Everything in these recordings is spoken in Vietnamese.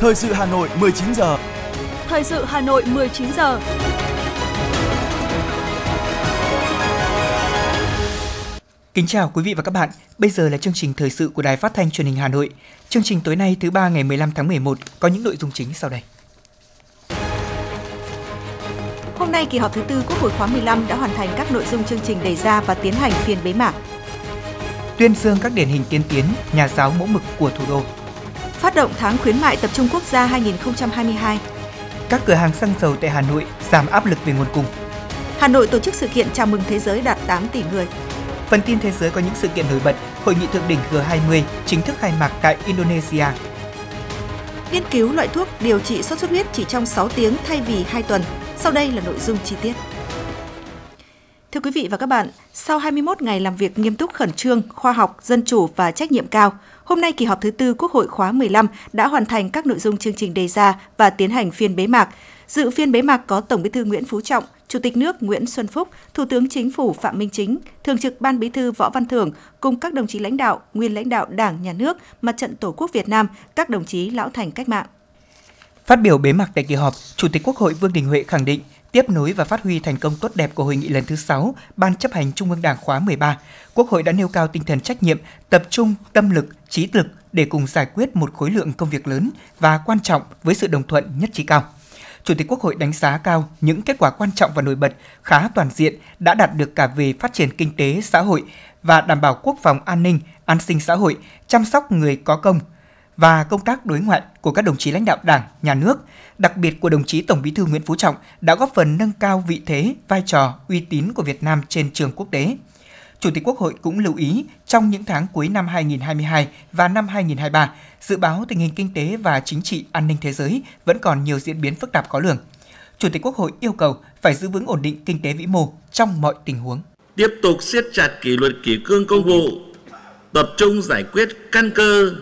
Thời sự Hà Nội 19 giờ. Thời sự Hà Nội 19 giờ. Kính chào quý vị và các bạn. Bây giờ là chương trình thời sự của Đài Phát thanh Truyền hình Hà Nội. Chương trình tối nay thứ ba ngày 15 tháng 11 có những nội dung chính sau đây. Hôm nay kỳ họp thứ tư Quốc hội khóa 15 đã hoàn thành các nội dung chương trình đề ra và tiến hành phiên bế mạc. Tuyên dương các điển hình tiên tiến, nhà giáo mẫu mực của thủ đô. Phát động tháng khuyến mại tập trung quốc gia 2022. Các cửa hàng xăng dầu tại Hà Nội giảm áp lực về nguồn cung. Hà Nội tổ chức sự kiện chào mừng thế giới đạt 8 tỷ người. Phần tin thế giới có những sự kiện nổi bật. Hội nghị thượng đỉnh G20 chính thức khai mạc tại Indonesia. Nghiên cứu loại thuốc điều trị sốt xuất huyết chỉ trong 6 tiếng thay vì 2 tuần. Sau đây là nội dung chi tiết. Thưa quý vị và các bạn, sau 21 ngày làm việc nghiêm túc khẩn trương, khoa học, dân chủ và trách nhiệm cao, hôm nay kỳ họp thứ tư Quốc hội khóa 15 đã hoàn thành các nội dung chương trình đề ra và tiến hành phiên bế mạc. Dự phiên bế mạc có Tổng Bí thư Nguyễn Phú Trọng, Chủ tịch nước Nguyễn Xuân Phúc, Thủ tướng Chính phủ Phạm Minh Chính, Thường trực Ban Bí thư Võ Văn Thưởng cùng các đồng chí lãnh đạo, nguyên lãnh đạo Đảng, Nhà nước, Mặt trận Tổ quốc Việt Nam, các đồng chí lão thành cách mạng. Phát biểu bế mạc tại kỳ họp, Chủ tịch Quốc hội Vương Đình Huệ khẳng định tiếp nối và phát huy thành công tốt đẹp của hội nghị lần thứ 6 Ban chấp hành Trung ương Đảng khóa 13, Quốc hội đã nêu cao tinh thần trách nhiệm, tập trung tâm lực, trí lực để cùng giải quyết một khối lượng công việc lớn và quan trọng với sự đồng thuận nhất trí cao. Chủ tịch Quốc hội đánh giá cao những kết quả quan trọng và nổi bật khá toàn diện đã đạt được cả về phát triển kinh tế xã hội và đảm bảo quốc phòng an ninh, an sinh xã hội, chăm sóc người có công và công tác đối ngoại của các đồng chí lãnh đạo Đảng, Nhà nước, đặc biệt của đồng chí Tổng Bí thư Nguyễn Phú Trọng đã góp phần nâng cao vị thế, vai trò, uy tín của Việt Nam trên trường quốc tế. Chủ tịch Quốc hội cũng lưu ý trong những tháng cuối năm 2022 và năm 2023, dự báo tình hình kinh tế và chính trị an ninh thế giới vẫn còn nhiều diễn biến phức tạp khó lường. Chủ tịch Quốc hội yêu cầu phải giữ vững ổn định kinh tế vĩ mô trong mọi tình huống. Tiếp tục siết chặt kỷ luật kỷ cương công vụ, tập trung giải quyết căn cơ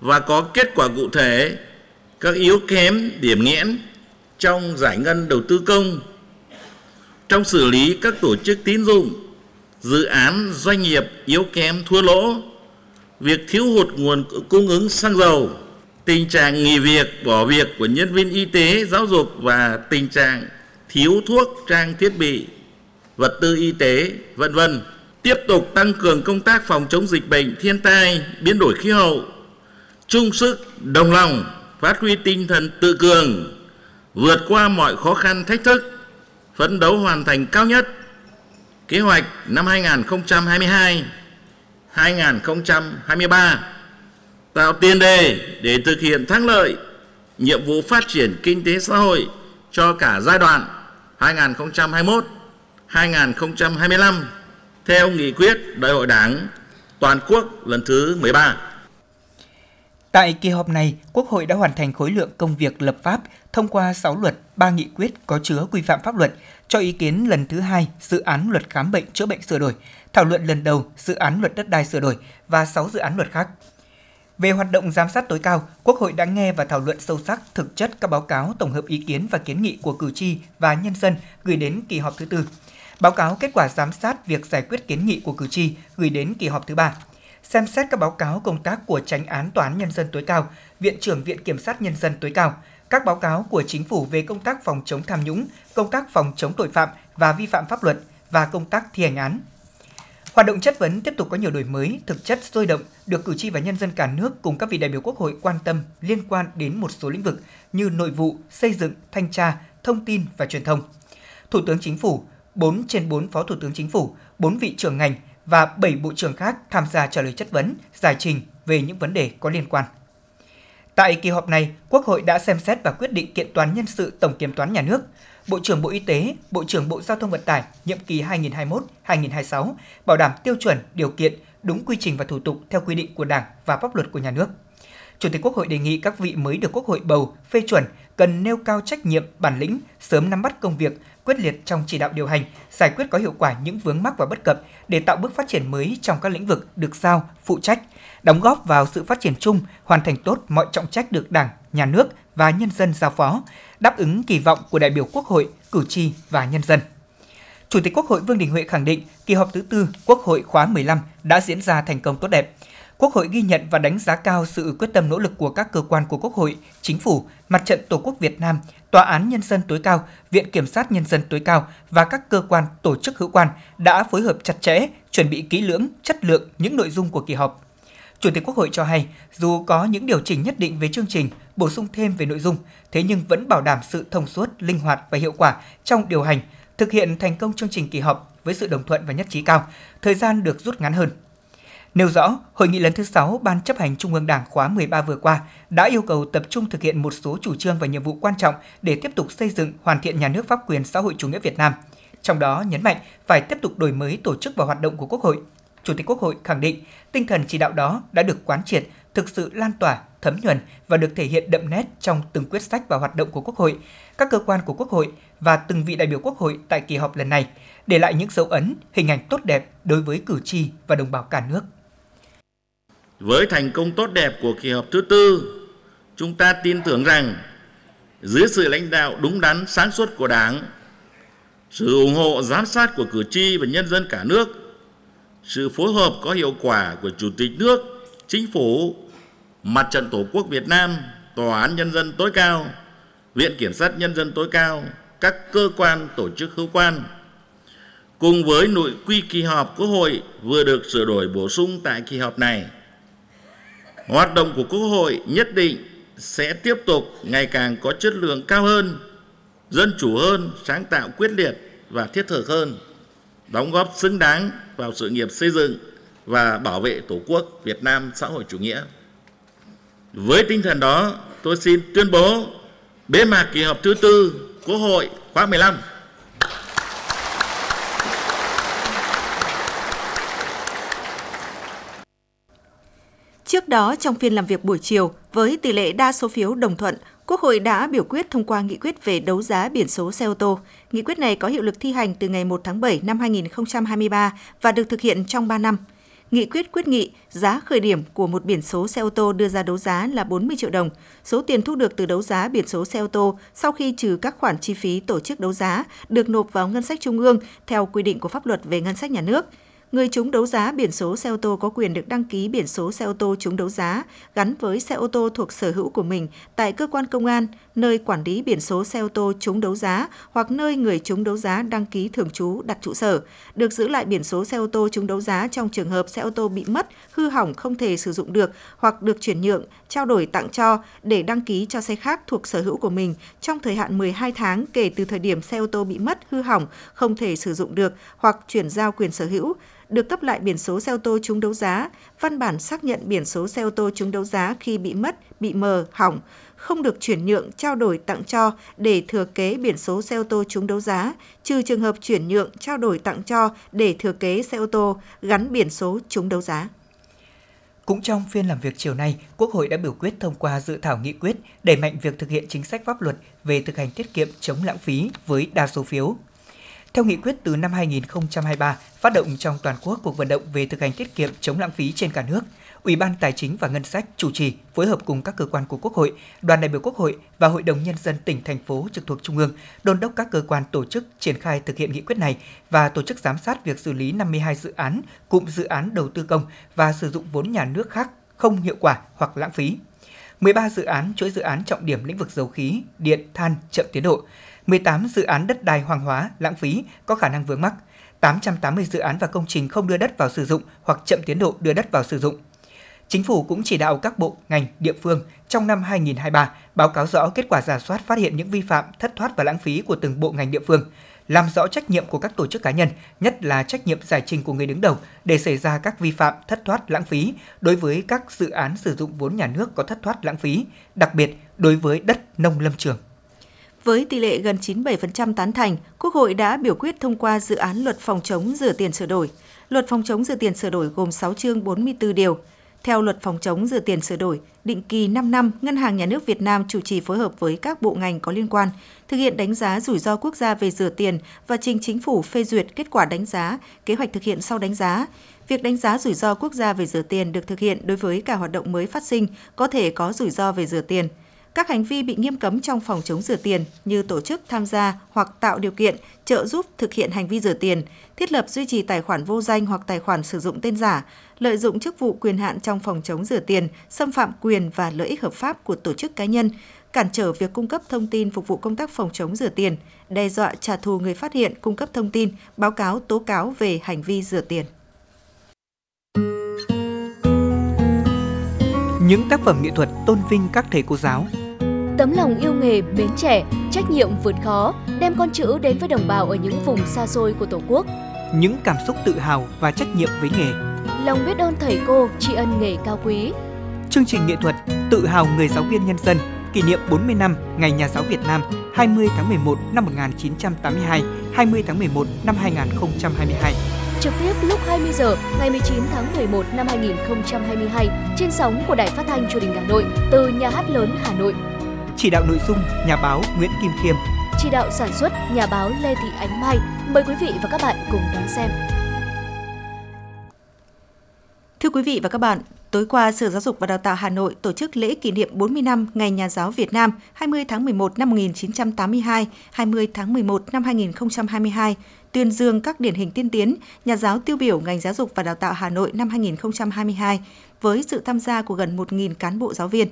và có kết quả cụ thể các yếu kém điểm nghẽn trong giải ngân đầu tư công, trong xử lý các tổ chức tín dụng, dự án doanh nghiệp yếu kém thua lỗ, việc thiếu hụt nguồn cung ứng xăng dầu, tình trạng nghỉ việc, bỏ việc của nhân viên y tế, giáo dục và tình trạng thiếu thuốc, trang thiết bị, vật tư y tế, vân vân. Tiếp tục tăng cường công tác phòng chống dịch bệnh, thiên tai, biến đổi khí hậu, chung sức, đồng lòng, phát huy tinh thần tự cường, vượt qua mọi khó khăn thách thức, phấn đấu hoàn thành cao nhất kế hoạch năm 2022 2023 tạo tiền đề để thực hiện thắng lợi nhiệm vụ phát triển kinh tế xã hội cho cả giai đoạn 2021 2025 theo nghị quyết Đại hội Đảng toàn quốc lần thứ 13. Tại kỳ họp này, Quốc hội đã hoàn thành khối lượng công việc lập pháp, thông qua 6 luật, 3 nghị quyết có chứa quy phạm pháp luật, cho ý kiến lần thứ hai dự án luật khám bệnh chữa bệnh sửa đổi, thảo luận lần đầu dự án luật đất đai sửa đổi và 6 dự án luật khác. Về hoạt động giám sát tối cao, Quốc hội đã nghe và thảo luận sâu sắc thực chất các báo cáo tổng hợp ý kiến và kiến nghị của cử tri và nhân dân gửi đến kỳ họp thứ tư. Báo cáo kết quả giám sát việc giải quyết kiến nghị của cử tri gửi đến kỳ họp thứ ba xem xét các báo cáo công tác của Tránh án Tòa án Nhân dân tối cao, Viện trưởng Viện Kiểm sát Nhân dân tối cao, các báo cáo của Chính phủ về công tác phòng chống tham nhũng, công tác phòng chống tội phạm và vi phạm pháp luật và công tác thi hành án. Hoạt động chất vấn tiếp tục có nhiều đổi mới, thực chất sôi động, được cử tri và nhân dân cả nước cùng các vị đại biểu Quốc hội quan tâm liên quan đến một số lĩnh vực như nội vụ, xây dựng, thanh tra, thông tin và truyền thông. Thủ tướng Chính phủ, 4 trên 4 Phó Thủ tướng Chính phủ, 4 vị trưởng ngành và 7 bộ trưởng khác tham gia trả lời chất vấn, giải trình về những vấn đề có liên quan. Tại kỳ họp này, Quốc hội đã xem xét và quyết định kiện toán nhân sự Tổng Kiểm toán Nhà nước, Bộ trưởng Bộ Y tế, Bộ trưởng Bộ Giao thông Vận tải nhiệm kỳ 2021-2026 bảo đảm tiêu chuẩn, điều kiện, đúng quy trình và thủ tục theo quy định của Đảng và pháp luật của nhà nước. Chủ tịch Quốc hội đề nghị các vị mới được Quốc hội bầu, phê chuẩn cần nêu cao trách nhiệm, bản lĩnh, sớm nắm bắt công việc, quyết liệt trong chỉ đạo điều hành, giải quyết có hiệu quả những vướng mắc và bất cập để tạo bước phát triển mới trong các lĩnh vực được giao, phụ trách, đóng góp vào sự phát triển chung, hoàn thành tốt mọi trọng trách được Đảng, Nhà nước và nhân dân giao phó, đáp ứng kỳ vọng của đại biểu Quốc hội, cử tri và nhân dân. Chủ tịch Quốc hội Vương Đình Huệ khẳng định kỳ họp thứ tư Quốc hội khóa 15 đã diễn ra thành công tốt đẹp. Quốc hội ghi nhận và đánh giá cao sự quyết tâm nỗ lực của các cơ quan của Quốc hội, Chính phủ, Mặt trận Tổ quốc Việt Nam, Tòa án Nhân dân tối cao, Viện Kiểm sát Nhân dân tối cao và các cơ quan tổ chức hữu quan đã phối hợp chặt chẽ, chuẩn bị kỹ lưỡng, chất lượng những nội dung của kỳ họp. Chủ tịch Quốc hội cho hay, dù có những điều chỉnh nhất định về chương trình, bổ sung thêm về nội dung, thế nhưng vẫn bảo đảm sự thông suốt, linh hoạt và hiệu quả trong điều hành, thực hiện thành công chương trình kỳ họp với sự đồng thuận và nhất trí cao, thời gian được rút ngắn hơn. Nêu rõ, hội nghị lần thứ 6 Ban chấp hành Trung ương Đảng khóa 13 vừa qua đã yêu cầu tập trung thực hiện một số chủ trương và nhiệm vụ quan trọng để tiếp tục xây dựng hoàn thiện nhà nước pháp quyền xã hội chủ nghĩa Việt Nam. Trong đó nhấn mạnh phải tiếp tục đổi mới tổ chức và hoạt động của Quốc hội. Chủ tịch Quốc hội khẳng định tinh thần chỉ đạo đó đã được quán triệt, thực sự lan tỏa, thấm nhuần và được thể hiện đậm nét trong từng quyết sách và hoạt động của Quốc hội, các cơ quan của Quốc hội và từng vị đại biểu Quốc hội tại kỳ họp lần này, để lại những dấu ấn, hình ảnh tốt đẹp đối với cử tri và đồng bào cả nước. Với thành công tốt đẹp của kỳ họp thứ tư, chúng ta tin tưởng rằng dưới sự lãnh đạo đúng đắn sáng suốt của Đảng, sự ủng hộ giám sát của cử tri và nhân dân cả nước, sự phối hợp có hiệu quả của Chủ tịch nước, Chính phủ, Mặt trận Tổ quốc Việt Nam, Tòa án Nhân dân tối cao, Viện Kiểm sát Nhân dân tối cao, các cơ quan tổ chức hữu quan, cùng với nội quy kỳ họp Quốc hội vừa được sửa đổi bổ sung tại kỳ họp này – Hoạt động của Quốc hội nhất định sẽ tiếp tục ngày càng có chất lượng cao hơn, dân chủ hơn, sáng tạo quyết liệt và thiết thực hơn, đóng góp xứng đáng vào sự nghiệp xây dựng và bảo vệ Tổ quốc Việt Nam xã hội chủ nghĩa. Với tinh thần đó, tôi xin tuyên bố bế mạc kỳ họp thứ tư Quốc hội khóa 15. Trước đó, trong phiên làm việc buổi chiều, với tỷ lệ đa số phiếu đồng thuận, Quốc hội đã biểu quyết thông qua nghị quyết về đấu giá biển số xe ô tô. Nghị quyết này có hiệu lực thi hành từ ngày 1 tháng 7 năm 2023 và được thực hiện trong 3 năm. Nghị quyết quyết nghị giá khởi điểm của một biển số xe ô tô đưa ra đấu giá là 40 triệu đồng. Số tiền thu được từ đấu giá biển số xe ô tô sau khi trừ các khoản chi phí tổ chức đấu giá được nộp vào ngân sách trung ương theo quy định của pháp luật về ngân sách nhà nước – Người trúng đấu giá biển số xe ô tô có quyền được đăng ký biển số xe ô tô trúng đấu giá gắn với xe ô tô thuộc sở hữu của mình tại cơ quan công an, nơi quản lý biển số xe ô tô trúng đấu giá hoặc nơi người trúng đấu giá đăng ký thường trú đặt trụ sở, được giữ lại biển số xe ô tô trúng đấu giá trong trường hợp xe ô tô bị mất, hư hỏng không thể sử dụng được hoặc được chuyển nhượng, trao đổi tặng cho để đăng ký cho xe khác thuộc sở hữu của mình trong thời hạn 12 tháng kể từ thời điểm xe ô tô bị mất, hư hỏng, không thể sử dụng được hoặc chuyển giao quyền sở hữu được cấp lại biển số xe ô tô trúng đấu giá, văn bản xác nhận biển số xe ô tô trúng đấu giá khi bị mất, bị mờ, hỏng, không được chuyển nhượng, trao đổi tặng cho để thừa kế biển số xe ô tô trúng đấu giá, trừ trường hợp chuyển nhượng, trao đổi tặng cho để thừa kế xe ô tô gắn biển số trúng đấu giá. Cũng trong phiên làm việc chiều nay, Quốc hội đã biểu quyết thông qua dự thảo nghị quyết đẩy mạnh việc thực hiện chính sách pháp luật về thực hành tiết kiệm chống lãng phí với đa số phiếu theo nghị quyết từ năm 2023, phát động trong toàn quốc cuộc vận động về thực hành tiết kiệm chống lãng phí trên cả nước, Ủy ban Tài chính và Ngân sách chủ trì phối hợp cùng các cơ quan của Quốc hội, đoàn đại biểu Quốc hội và Hội đồng Nhân dân tỉnh, thành phố trực thuộc Trung ương đôn đốc các cơ quan tổ chức triển khai thực hiện nghị quyết này và tổ chức giám sát việc xử lý 52 dự án, cụm dự án đầu tư công và sử dụng vốn nhà nước khác không hiệu quả hoặc lãng phí. 13 dự án chuỗi dự án trọng điểm lĩnh vực dầu khí, điện, than chậm tiến độ, 18 dự án đất đai hoang hóa, lãng phí có khả năng vướng mắc, 880 dự án và công trình không đưa đất vào sử dụng hoặc chậm tiến độ đưa đất vào sử dụng. Chính phủ cũng chỉ đạo các bộ, ngành, địa phương trong năm 2023 báo cáo rõ kết quả giả soát phát hiện những vi phạm, thất thoát và lãng phí của từng bộ ngành địa phương, làm rõ trách nhiệm của các tổ chức cá nhân, nhất là trách nhiệm giải trình của người đứng đầu để xảy ra các vi phạm thất thoát lãng phí đối với các dự án sử dụng vốn nhà nước có thất thoát lãng phí, đặc biệt đối với đất nông lâm trường. Với tỷ lệ gần 97% tán thành, Quốc hội đã biểu quyết thông qua dự án luật phòng chống rửa tiền sửa đổi. Luật phòng chống rửa tiền sửa đổi gồm 6 chương 44 điều. Theo luật phòng chống rửa tiền sửa đổi, định kỳ 5 năm, Ngân hàng Nhà nước Việt Nam chủ trì phối hợp với các bộ ngành có liên quan, thực hiện đánh giá rủi ro quốc gia về rửa tiền và trình chính phủ phê duyệt kết quả đánh giá, kế hoạch thực hiện sau đánh giá. Việc đánh giá rủi ro quốc gia về rửa tiền được thực hiện đối với cả hoạt động mới phát sinh có thể có rủi ro về rửa tiền – các hành vi bị nghiêm cấm trong phòng chống rửa tiền như tổ chức tham gia hoặc tạo điều kiện trợ giúp thực hiện hành vi rửa tiền, thiết lập duy trì tài khoản vô danh hoặc tài khoản sử dụng tên giả, lợi dụng chức vụ quyền hạn trong phòng chống rửa tiền, xâm phạm quyền và lợi ích hợp pháp của tổ chức cá nhân, cản trở việc cung cấp thông tin phục vụ công tác phòng chống rửa tiền, đe dọa trả thù người phát hiện cung cấp thông tin, báo cáo tố cáo về hành vi rửa tiền. Những tác phẩm nghệ thuật tôn vinh các thầy cô giáo, Tấm lòng yêu nghề, mến trẻ, trách nhiệm vượt khó, đem con chữ đến với đồng bào ở những vùng xa xôi của Tổ quốc. những cảm xúc tự hào và trách nhiệm với nghề. Lòng biết ơn thầy cô, tri ân nghề cao quý. Chương trình nghệ thuật Tự hào người giáo viên nhân dân kỷ niệm 40 năm Ngày Nhà giáo Việt Nam 20 tháng 11 năm 1982, 20 tháng 11 năm 2022. Trực tiếp lúc 20 giờ ngày 19 tháng 11 năm 2022 trên sóng của Đài Phát thanh Truyền hình Hà Nội từ Nhà hát lớn Hà Nội. Chỉ đạo nội dung nhà báo Nguyễn Kim Khiêm. Chỉ đạo sản xuất nhà báo Lê Thị Ánh Mai. Mời quý vị và các bạn cùng đón xem. Thưa quý vị và các bạn, tối qua Sở Giáo dục và Đào tạo Hà Nội tổ chức lễ kỷ niệm 40 năm Ngày Nhà giáo Việt Nam 20 tháng 11 năm 1982, 20 tháng 11 năm 2022, tuyên dương các điển hình tiên tiến, nhà giáo tiêu biểu ngành giáo dục và đào tạo Hà Nội năm 2022 với sự tham gia của gần 1.000 cán bộ giáo viên.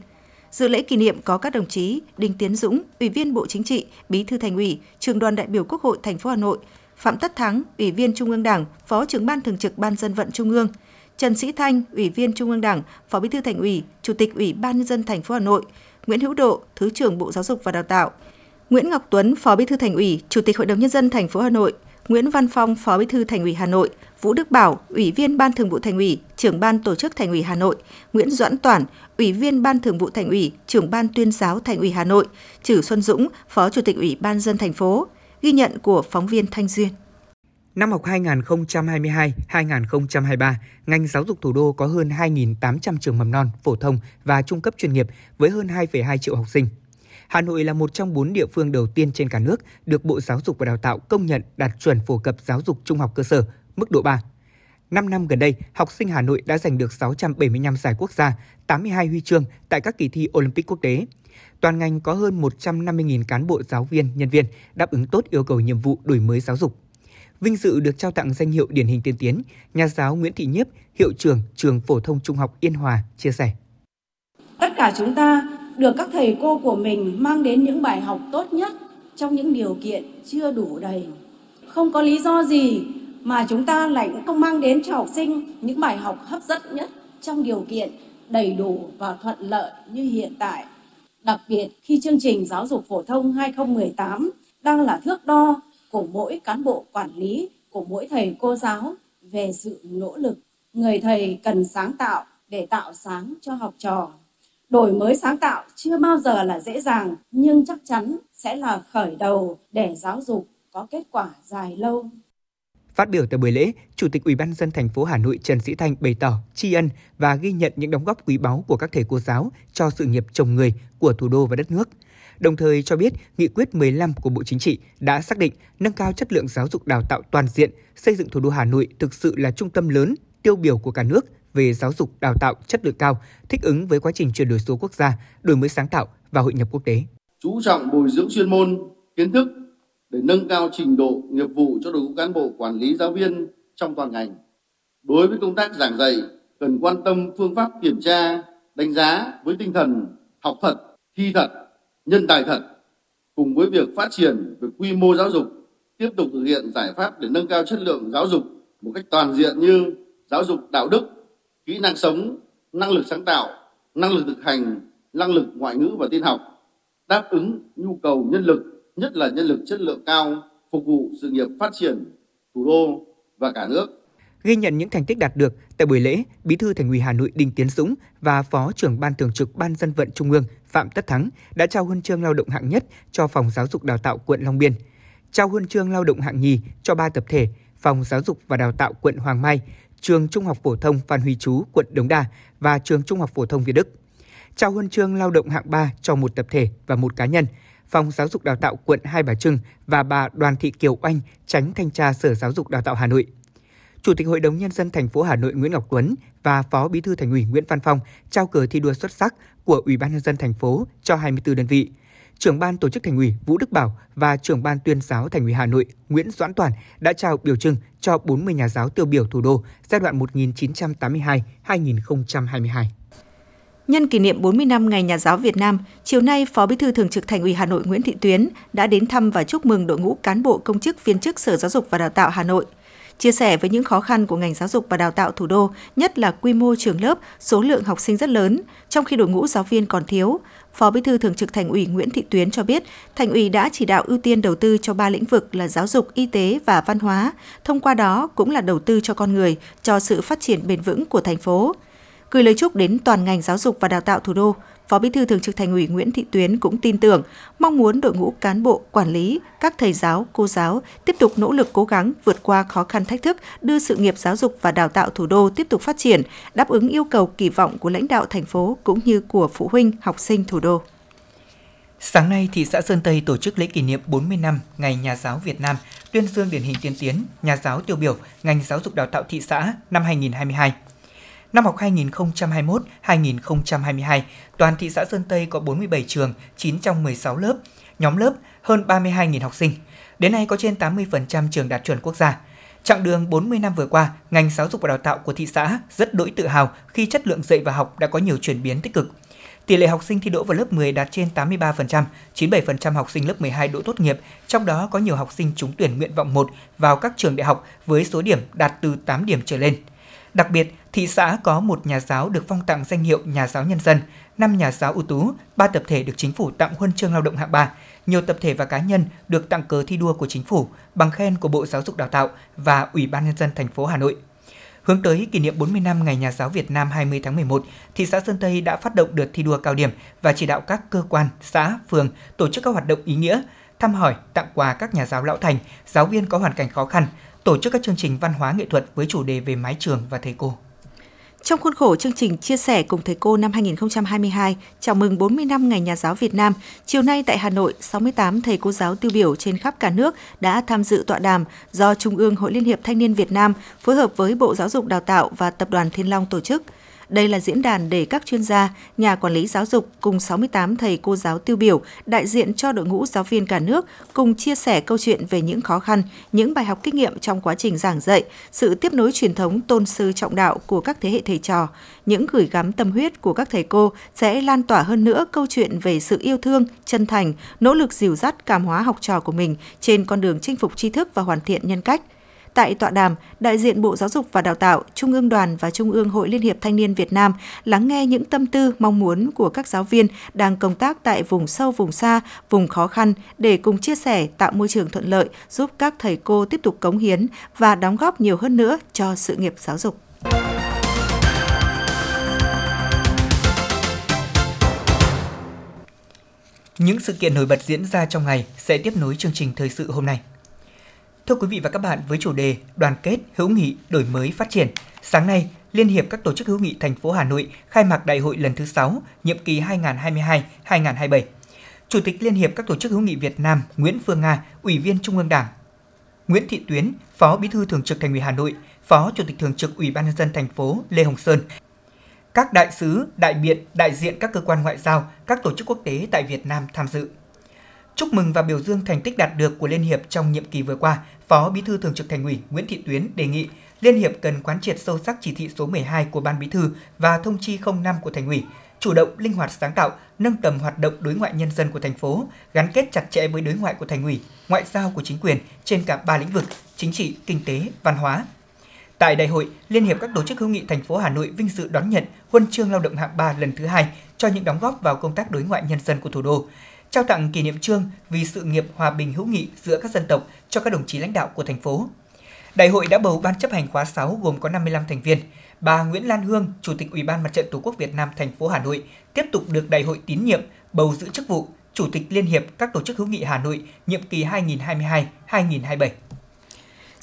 Dự lễ kỷ niệm có các đồng chí Đinh Tiến Dũng, Ủy viên Bộ Chính trị, Bí thư Thành ủy, Trường đoàn đại biểu Quốc hội thành phố Hà Nội, Phạm Tất Thắng, Ủy viên Trung ương Đảng, Phó trưởng ban thường trực Ban dân vận Trung ương, Trần Sĩ Thanh, Ủy viên Trung ương Đảng, Phó Bí thư Thành ủy, Chủ tịch Ủy ban nhân dân thành phố Hà Nội, Nguyễn Hữu Độ, Thứ trưởng Bộ Giáo dục và Đào tạo, Nguyễn Ngọc Tuấn, Phó Bí thư Thành ủy, Chủ tịch Hội đồng nhân dân thành phố Hà Nội, Nguyễn Văn Phong, Phó Bí thư Thành ủy Hà Nội, Vũ Đức Bảo, Ủy viên Ban Thường vụ Thành ủy, Trưởng ban Tổ chức Thành ủy Hà Nội, Nguyễn Doãn Toản, Ủy viên Ban Thường vụ Thành ủy, Trưởng ban Tuyên giáo Thành ủy Hà Nội, Trử Xuân Dũng, Phó Chủ tịch Ủy ban dân thành phố. Ghi nhận của phóng viên Thanh Duyên. Năm học 2022-2023, ngành giáo dục thủ đô có hơn 2.800 trường mầm non, phổ thông và trung cấp chuyên nghiệp với hơn 2,2 triệu học sinh. Hà Nội là một trong bốn địa phương đầu tiên trên cả nước được Bộ Giáo dục và Đào tạo công nhận đạt chuẩn phổ cập giáo dục trung học cơ sở mức độ 3. 5 năm gần đây, học sinh Hà Nội đã giành được 675 giải quốc gia, 82 huy chương tại các kỳ thi Olympic quốc tế. Toàn ngành có hơn 150.000 cán bộ giáo viên, nhân viên đáp ứng tốt yêu cầu nhiệm vụ đổi mới giáo dục. Vinh dự được trao tặng danh hiệu điển hình tiên tiến, nhà giáo Nguyễn Thị Nhiếp, hiệu trưởng trường phổ thông trung học Yên Hòa chia sẻ. Tất cả chúng ta được các thầy cô của mình mang đến những bài học tốt nhất trong những điều kiện chưa đủ đầy. Không có lý do gì mà chúng ta lại không mang đến cho học sinh những bài học hấp dẫn nhất trong điều kiện đầy đủ và thuận lợi như hiện tại. Đặc biệt khi chương trình giáo dục phổ thông 2018 đang là thước đo của mỗi cán bộ quản lý, của mỗi thầy cô giáo về sự nỗ lực. Người thầy cần sáng tạo để tạo sáng cho học trò. Đổi mới sáng tạo chưa bao giờ là dễ dàng, nhưng chắc chắn sẽ là khởi đầu để giáo dục có kết quả dài lâu. Phát biểu tại buổi lễ, Chủ tịch Ủy ban dân thành phố Hà Nội Trần Sĩ Thanh bày tỏ tri ân và ghi nhận những đóng góp quý báu của các thầy cô giáo cho sự nghiệp trồng người của thủ đô và đất nước. Đồng thời cho biết nghị quyết 15 của Bộ Chính trị đã xác định nâng cao chất lượng giáo dục đào tạo toàn diện, xây dựng thủ đô Hà Nội thực sự là trung tâm lớn, tiêu biểu của cả nước về giáo dục đào tạo chất lượng cao, thích ứng với quá trình chuyển đổi số quốc gia, đổi mới sáng tạo và hội nhập quốc tế. Chú trọng bồi dưỡng chuyên môn, kiến thức để nâng cao trình độ nghiệp vụ cho đội ngũ cán bộ quản lý giáo viên trong toàn ngành. Đối với công tác giảng dạy, cần quan tâm phương pháp kiểm tra, đánh giá với tinh thần học thật, thi thật, nhân tài thật. Cùng với việc phát triển về quy mô giáo dục, tiếp tục thực hiện giải pháp để nâng cao chất lượng giáo dục một cách toàn diện như giáo dục đạo đức, kỹ năng sống, năng lực sáng tạo, năng lực thực hành, năng lực ngoại ngữ và tin học, đáp ứng nhu cầu nhân lực, nhất là nhân lực chất lượng cao, phục vụ sự nghiệp phát triển thủ đô và cả nước. Ghi nhận những thành tích đạt được tại buổi lễ, Bí thư Thành ủy Hà Nội Đinh Tiến Dũng và Phó trưởng Ban Thường trực Ban Dân vận Trung ương Phạm Tất Thắng đã trao huân chương lao động hạng nhất cho Phòng Giáo dục Đào tạo quận Long Biên, trao huân chương lao động hạng nhì cho ba tập thể Phòng Giáo dục và Đào tạo quận Hoàng Mai, Trường Trung học phổ thông Phan Huy Chú, quận Đống Đa và Trường Trung học phổ thông Việt Đức. Trao huân chương lao động hạng 3 cho một tập thể và một cá nhân, Phòng Giáo dục Đào tạo quận Hai Bà Trưng và bà Đoàn Thị Kiều Oanh, tránh thanh tra Sở Giáo dục Đào tạo Hà Nội. Chủ tịch Hội đồng nhân dân thành phố Hà Nội Nguyễn Ngọc Tuấn và Phó Bí thư Thành ủy Nguyễn Văn Phong trao cờ thi đua xuất sắc của Ủy ban nhân dân thành phố cho 24 đơn vị. Trưởng ban tổ chức Thành ủy Vũ Đức Bảo và trưởng ban tuyên giáo Thành ủy Hà Nội Nguyễn Doãn Toàn đã trao biểu trưng cho 40 nhà giáo tiêu biểu thủ đô giai đoạn 1982-2022. Nhân kỷ niệm 40 năm Ngày Nhà giáo Việt Nam, chiều nay Phó Bí thư Thường trực Thành ủy Hà Nội Nguyễn Thị Tuyến đã đến thăm và chúc mừng đội ngũ cán bộ công chức viên chức Sở Giáo dục và Đào tạo Hà Nội. Chia sẻ với những khó khăn của ngành giáo dục và đào tạo thủ đô, nhất là quy mô trường lớp, số lượng học sinh rất lớn, trong khi đội ngũ giáo viên còn thiếu, Phó Bí thư Thường trực Thành ủy Nguyễn Thị Tuyến cho biết, Thành ủy đã chỉ đạo ưu tiên đầu tư cho ba lĩnh vực là giáo dục, y tế và văn hóa, thông qua đó cũng là đầu tư cho con người, cho sự phát triển bền vững của thành phố. Gửi lời chúc đến toàn ngành giáo dục và đào tạo thủ đô, Phó Bí thư Thường trực Thành ủy Nguyễn Thị Tuyến cũng tin tưởng, mong muốn đội ngũ cán bộ, quản lý, các thầy giáo, cô giáo tiếp tục nỗ lực cố gắng vượt qua khó khăn thách thức, đưa sự nghiệp giáo dục và đào tạo thủ đô tiếp tục phát triển, đáp ứng yêu cầu kỳ vọng của lãnh đạo thành phố cũng như của phụ huynh, học sinh thủ đô. Sáng nay, thị xã Sơn Tây tổ chức lễ kỷ niệm 40 năm Ngày Nhà giáo Việt Nam, tuyên dương điển hình tiên tiến, nhà giáo tiêu biểu ngành giáo dục đào tạo thị xã năm 2022. Năm học 2021-2022, toàn thị xã Sơn Tây có 47 trường, 9 trong 16 lớp, nhóm lớp hơn 32.000 học sinh. Đến nay có trên 80% trường đạt chuẩn quốc gia. Chặng đường 40 năm vừa qua, ngành giáo dục và đào tạo của thị xã rất đỗi tự hào khi chất lượng dạy và học đã có nhiều chuyển biến tích cực. Tỷ lệ học sinh thi đỗ vào lớp 10 đạt trên 83%, 97% học sinh lớp 12 đỗ tốt nghiệp, trong đó có nhiều học sinh trúng tuyển nguyện vọng 1 vào các trường đại học với số điểm đạt từ 8 điểm trở lên. Đặc biệt, thị xã có một nhà giáo được phong tặng danh hiệu nhà giáo nhân dân, 5 nhà giáo ưu tú, 3 tập thể được chính phủ tặng huân chương lao động hạng 3, nhiều tập thể và cá nhân được tặng cờ thi đua của chính phủ, bằng khen của Bộ Giáo dục Đào tạo và Ủy ban nhân dân thành phố Hà Nội. Hướng tới kỷ niệm 40 năm Ngày Nhà giáo Việt Nam 20 tháng 11, thị xã Sơn Tây đã phát động đợt thi đua cao điểm và chỉ đạo các cơ quan, xã, phường tổ chức các hoạt động ý nghĩa, thăm hỏi, tặng quà các nhà giáo lão thành, giáo viên có hoàn cảnh khó khăn, tổ chức các chương trình văn hóa nghệ thuật với chủ đề về mái trường và thầy cô. Trong khuôn khổ chương trình Chia sẻ cùng thầy cô năm 2022, chào mừng 40 năm Ngày Nhà giáo Việt Nam, chiều nay tại Hà Nội, 68 thầy cô giáo tiêu biểu trên khắp cả nước đã tham dự tọa đàm do Trung ương Hội Liên hiệp Thanh niên Việt Nam phối hợp với Bộ Giáo dục Đào tạo và Tập đoàn Thiên Long tổ chức – đây là diễn đàn để các chuyên gia, nhà quản lý giáo dục cùng 68 thầy cô giáo tiêu biểu đại diện cho đội ngũ giáo viên cả nước cùng chia sẻ câu chuyện về những khó khăn, những bài học kinh nghiệm trong quá trình giảng dạy, sự tiếp nối truyền thống tôn sư trọng đạo của các thế hệ thầy trò, những gửi gắm tâm huyết của các thầy cô sẽ lan tỏa hơn nữa câu chuyện về sự yêu thương, chân thành, nỗ lực dìu dắt cảm hóa học trò của mình trên con đường chinh phục tri thức và hoàn thiện nhân cách – Tại tọa đàm, đại diện Bộ Giáo dục và Đào tạo, Trung ương đoàn và Trung ương Hội Liên hiệp Thanh niên Việt Nam lắng nghe những tâm tư, mong muốn của các giáo viên đang công tác tại vùng sâu, vùng xa, vùng khó khăn để cùng chia sẻ tạo môi trường thuận lợi giúp các thầy cô tiếp tục cống hiến và đóng góp nhiều hơn nữa cho sự nghiệp giáo dục. Những sự kiện nổi bật diễn ra trong ngày sẽ tiếp nối chương trình thời sự hôm nay. Thưa quý vị và các bạn, với chủ đề Đoàn kết, hữu nghị, đổi mới, phát triển, sáng nay, Liên hiệp các tổ chức hữu nghị thành phố Hà Nội khai mạc đại hội lần thứ 6, nhiệm kỳ 2022-2027. Chủ tịch Liên hiệp các tổ chức hữu nghị Việt Nam Nguyễn Phương Nga, Ủy viên Trung ương Đảng, Nguyễn Thị Tuyến, Phó Bí thư Thường trực Thành ủy Hà Nội, Phó Chủ tịch Thường trực Ủy ban nhân dân thành phố Lê Hồng Sơn, các đại sứ, đại biện, đại diện các cơ quan ngoại giao, các tổ chức quốc tế tại Việt Nam tham dự. Chúc mừng và biểu dương thành tích đạt được của Liên Hiệp trong nhiệm kỳ vừa qua, Phó Bí thư Thường trực Thành ủy Nguyễn Thị Tuyến đề nghị Liên Hiệp cần quán triệt sâu sắc chỉ thị số 12 của Ban Bí thư và thông chi 05 của Thành ủy, chủ động linh hoạt sáng tạo, nâng tầm hoạt động đối ngoại nhân dân của thành phố, gắn kết chặt chẽ với đối ngoại của thành ủy, ngoại giao của chính quyền trên cả ba lĩnh vực chính trị, kinh tế, văn hóa. Tại đại hội, Liên hiệp các tổ chức hữu nghị thành phố Hà Nội vinh dự đón nhận huân chương lao động hạng 3 lần thứ hai cho những đóng góp vào công tác đối ngoại nhân dân của thủ đô trao tặng kỷ niệm trương vì sự nghiệp hòa bình hữu nghị giữa các dân tộc cho các đồng chí lãnh đạo của thành phố. Đại hội đã bầu ban chấp hành khóa 6 gồm có 55 thành viên. Bà Nguyễn Lan Hương, Chủ tịch Ủy ban Mặt trận Tổ quốc Việt Nam thành phố Hà Nội tiếp tục được đại hội tín nhiệm bầu giữ chức vụ Chủ tịch Liên hiệp các tổ chức hữu nghị Hà Nội nhiệm kỳ 2022-2027.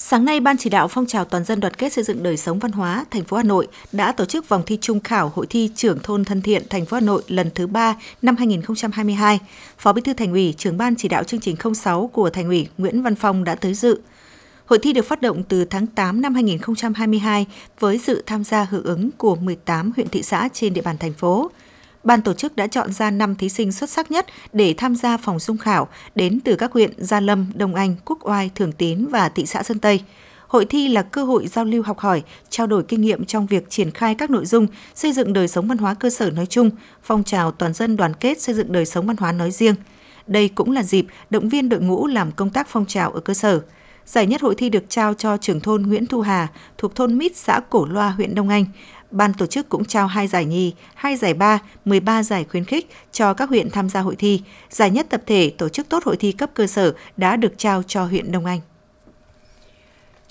Sáng nay, Ban chỉ đạo phong trào toàn dân đoàn kết xây dựng đời sống văn hóa thành phố Hà Nội đã tổ chức vòng thi trung khảo hội thi trưởng thôn thân thiện thành phố Hà Nội lần thứ 3 năm 2022. Phó Bí thư Thành ủy, trưởng ban chỉ đạo chương trình 06 của Thành ủy Nguyễn Văn Phong đã tới dự. Hội thi được phát động từ tháng 8 năm 2022 với sự tham gia hưởng ứng của 18 huyện thị xã trên địa bàn thành phố. Ban tổ chức đã chọn ra 5 thí sinh xuất sắc nhất để tham gia phòng dung khảo đến từ các huyện Gia Lâm, Đông Anh, Quốc Oai, Thường Tín và thị xã Sơn Tây. Hội thi là cơ hội giao lưu học hỏi, trao đổi kinh nghiệm trong việc triển khai các nội dung xây dựng đời sống văn hóa cơ sở nói chung, phong trào toàn dân đoàn kết xây dựng đời sống văn hóa nói riêng. Đây cũng là dịp động viên đội ngũ làm công tác phong trào ở cơ sở. Giải nhất hội thi được trao cho trưởng thôn Nguyễn Thu Hà thuộc thôn Mít xã Cổ Loa, huyện Đông Anh. Ban tổ chức cũng trao hai giải nhì, hai giải ba, 13 giải khuyến khích cho các huyện tham gia hội thi. Giải nhất tập thể tổ chức tốt hội thi cấp cơ sở đã được trao cho huyện Đông Anh.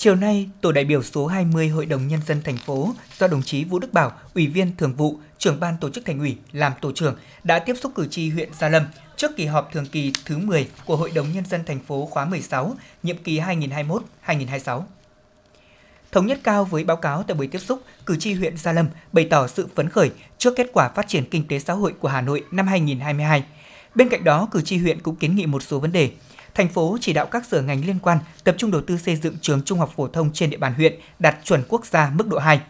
Chiều nay, tổ đại biểu số 20 Hội đồng Nhân dân thành phố do đồng chí Vũ Đức Bảo, Ủy viên Thường vụ, trưởng ban tổ chức thành ủy làm tổ trưởng đã tiếp xúc cử tri huyện Gia Lâm trước kỳ họp thường kỳ thứ 10 của Hội đồng Nhân dân thành phố khóa 16, nhiệm kỳ 2021-2026. Thống nhất cao với báo cáo tại buổi tiếp xúc, cử tri huyện Gia Lâm bày tỏ sự phấn khởi trước kết quả phát triển kinh tế xã hội của Hà Nội năm 2022. Bên cạnh đó, cử tri huyện cũng kiến nghị một số vấn đề. Thành phố chỉ đạo các sở ngành liên quan tập trung đầu tư xây dựng trường trung học phổ thông trên địa bàn huyện đạt chuẩn quốc gia mức độ 2.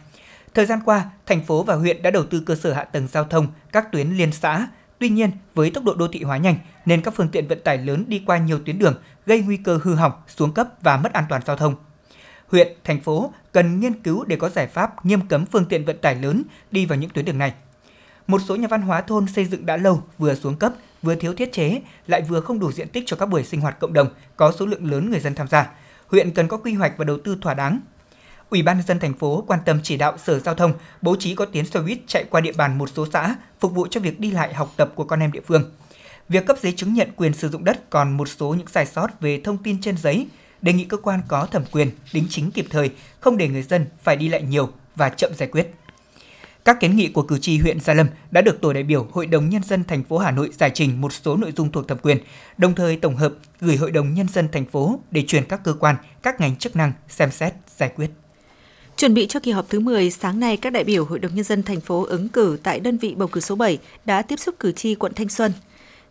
Thời gian qua, thành phố và huyện đã đầu tư cơ sở hạ tầng giao thông, các tuyến liên xã. Tuy nhiên, với tốc độ đô thị hóa nhanh nên các phương tiện vận tải lớn đi qua nhiều tuyến đường gây nguy cơ hư hỏng, xuống cấp và mất an toàn giao thông huyện, thành phố cần nghiên cứu để có giải pháp nghiêm cấm phương tiện vận tải lớn đi vào những tuyến đường này. Một số nhà văn hóa thôn xây dựng đã lâu, vừa xuống cấp, vừa thiếu thiết chế, lại vừa không đủ diện tích cho các buổi sinh hoạt cộng đồng có số lượng lớn người dân tham gia. Huyện cần có quy hoạch và đầu tư thỏa đáng. Ủy ban nhân dân thành phố quan tâm chỉ đạo Sở Giao thông bố trí có tuyến xe buýt chạy qua địa bàn một số xã, phục vụ cho việc đi lại học tập của con em địa phương. Việc cấp giấy chứng nhận quyền sử dụng đất còn một số những sai sót về thông tin trên giấy, đề nghị cơ quan có thẩm quyền đính chính kịp thời, không để người dân phải đi lại nhiều và chậm giải quyết. Các kiến nghị của cử tri huyện Gia Lâm đã được tổ đại biểu Hội đồng nhân dân thành phố Hà Nội giải trình một số nội dung thuộc thẩm quyền, đồng thời tổng hợp gửi Hội đồng nhân dân thành phố để chuyển các cơ quan, các ngành chức năng xem xét giải quyết. Chuẩn bị cho kỳ họp thứ 10, sáng nay các đại biểu Hội đồng nhân dân thành phố ứng cử tại đơn vị bầu cử số 7 đã tiếp xúc cử tri quận Thanh Xuân.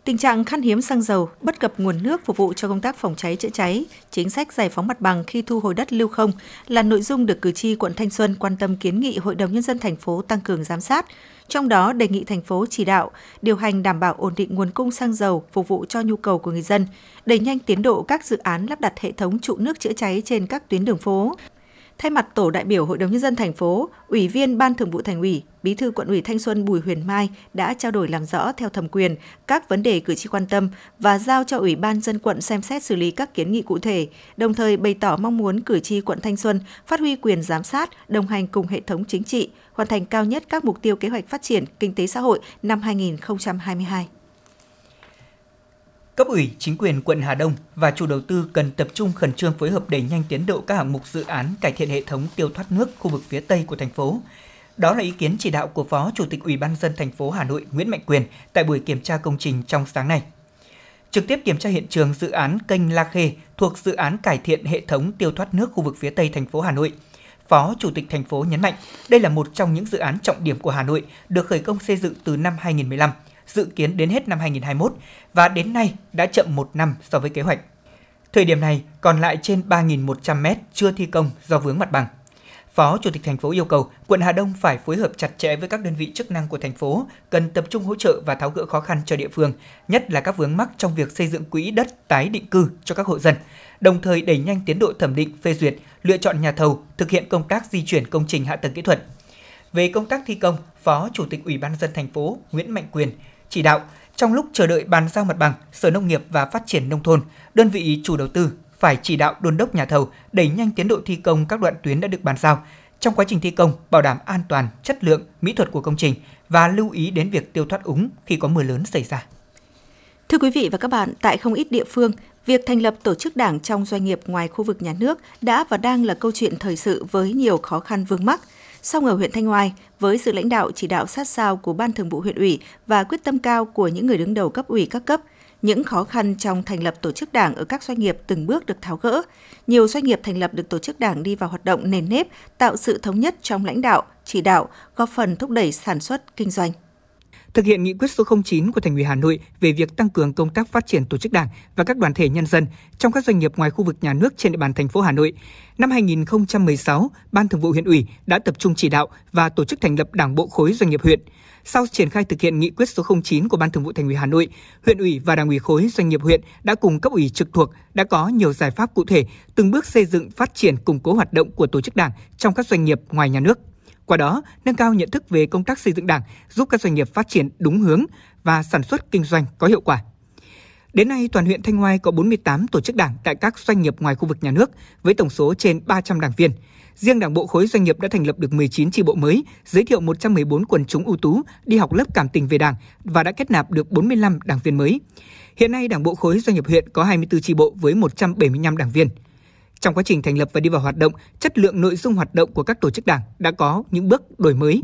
Tình trạng khan hiếm xăng dầu, bất cập nguồn nước phục vụ cho công tác phòng cháy chữa cháy, chính sách giải phóng mặt bằng khi thu hồi đất lưu không là nội dung được cử tri quận Thanh Xuân quan tâm kiến nghị Hội đồng nhân dân thành phố tăng cường giám sát. Trong đó đề nghị thành phố chỉ đạo điều hành đảm bảo ổn định nguồn cung xăng dầu phục vụ cho nhu cầu của người dân, đẩy nhanh tiến độ các dự án lắp đặt hệ thống trụ nước chữa cháy trên các tuyến đường phố, Thay mặt tổ đại biểu Hội đồng nhân dân thành phố, Ủy viên Ban Thường vụ Thành ủy, Bí thư Quận ủy Thanh Xuân Bùi Huyền Mai đã trao đổi làm rõ theo thẩm quyền các vấn đề cử tri quan tâm và giao cho Ủy ban dân quận xem xét xử lý các kiến nghị cụ thể, đồng thời bày tỏ mong muốn cử tri quận Thanh Xuân phát huy quyền giám sát, đồng hành cùng hệ thống chính trị, hoàn thành cao nhất các mục tiêu kế hoạch phát triển kinh tế xã hội năm 2022 cấp ủy, chính quyền quận Hà Đông và chủ đầu tư cần tập trung khẩn trương phối hợp đẩy nhanh tiến độ các hạng mục dự án cải thiện hệ thống tiêu thoát nước khu vực phía Tây của thành phố. Đó là ý kiến chỉ đạo của Phó Chủ tịch Ủy ban dân thành phố Hà Nội Nguyễn Mạnh Quyền tại buổi kiểm tra công trình trong sáng nay. Trực tiếp kiểm tra hiện trường dự án kênh La Khê thuộc dự án cải thiện hệ thống tiêu thoát nước khu vực phía Tây thành phố Hà Nội. Phó Chủ tịch thành phố nhấn mạnh, đây là một trong những dự án trọng điểm của Hà Nội được khởi công xây dựng từ năm 2015 dự kiến đến hết năm 2021 và đến nay đã chậm một năm so với kế hoạch. Thời điểm này còn lại trên 3.100 mét chưa thi công do vướng mặt bằng. Phó Chủ tịch thành phố yêu cầu quận Hà Đông phải phối hợp chặt chẽ với các đơn vị chức năng của thành phố, cần tập trung hỗ trợ và tháo gỡ khó khăn cho địa phương, nhất là các vướng mắc trong việc xây dựng quỹ đất tái định cư cho các hộ dân, đồng thời đẩy nhanh tiến độ thẩm định phê duyệt, lựa chọn nhà thầu, thực hiện công tác di chuyển công trình hạ tầng kỹ thuật. Về công tác thi công, Phó Chủ tịch Ủy ban dân thành phố Nguyễn Mạnh Quyền chỉ đạo trong lúc chờ đợi bàn giao mặt bằng, Sở Nông nghiệp và Phát triển nông thôn, đơn vị chủ đầu tư phải chỉ đạo đôn đốc nhà thầu đẩy nhanh tiến độ thi công các đoạn tuyến đã được bàn giao. Trong quá trình thi công, bảo đảm an toàn, chất lượng, mỹ thuật của công trình và lưu ý đến việc tiêu thoát úng khi có mưa lớn xảy ra. Thưa quý vị và các bạn, tại không ít địa phương, việc thành lập tổ chức đảng trong doanh nghiệp ngoài khu vực nhà nước đã và đang là câu chuyện thời sự với nhiều khó khăn vướng mắc – Song ở huyện Thanh Oai, với sự lãnh đạo chỉ đạo sát sao của Ban Thường vụ huyện ủy và quyết tâm cao của những người đứng đầu cấp ủy các cấp, những khó khăn trong thành lập tổ chức đảng ở các doanh nghiệp từng bước được tháo gỡ. Nhiều doanh nghiệp thành lập được tổ chức đảng đi vào hoạt động nền nếp, tạo sự thống nhất trong lãnh đạo, chỉ đạo, góp phần thúc đẩy sản xuất, kinh doanh. thực hiện nghị quyết số 09 của Thành ủy Hà Nội về việc tăng cường công tác phát triển tổ chức Đảng và các đoàn thể nhân dân trong các doanh nghiệp ngoài khu vực nhà nước trên địa bàn thành phố Hà Nội. Năm 2016, Ban Thường vụ huyện ủy đã tập trung chỉ đạo và tổ chức thành lập Đảng bộ khối doanh nghiệp huyện. Sau triển khai thực hiện nghị quyết số 09 của Ban Thường vụ Thành ủy Hà Nội, huyện ủy và Đảng ủy khối doanh nghiệp huyện đã cùng cấp ủy trực thuộc đã có nhiều giải pháp cụ thể, từng bước xây dựng phát triển củng cố hoạt động của tổ chức Đảng trong các doanh nghiệp ngoài nhà nước. Qua đó, nâng cao nhận thức về công tác xây dựng Đảng, giúp các doanh nghiệp phát triển đúng hướng và sản xuất kinh doanh có hiệu quả. Đến nay, toàn huyện Thanh Oai có 48 tổ chức đảng tại các doanh nghiệp ngoài khu vực nhà nước với tổng số trên 300 đảng viên. Riêng Đảng bộ khối doanh nghiệp đã thành lập được 19 chi bộ mới, giới thiệu 114 quần chúng ưu tú đi học lớp cảm tình về Đảng và đã kết nạp được 45 đảng viên mới. Hiện nay, Đảng bộ khối doanh nghiệp huyện có 24 chi bộ với 175 đảng viên. Trong quá trình thành lập và đi vào hoạt động, chất lượng nội dung hoạt động của các tổ chức đảng đã có những bước đổi mới.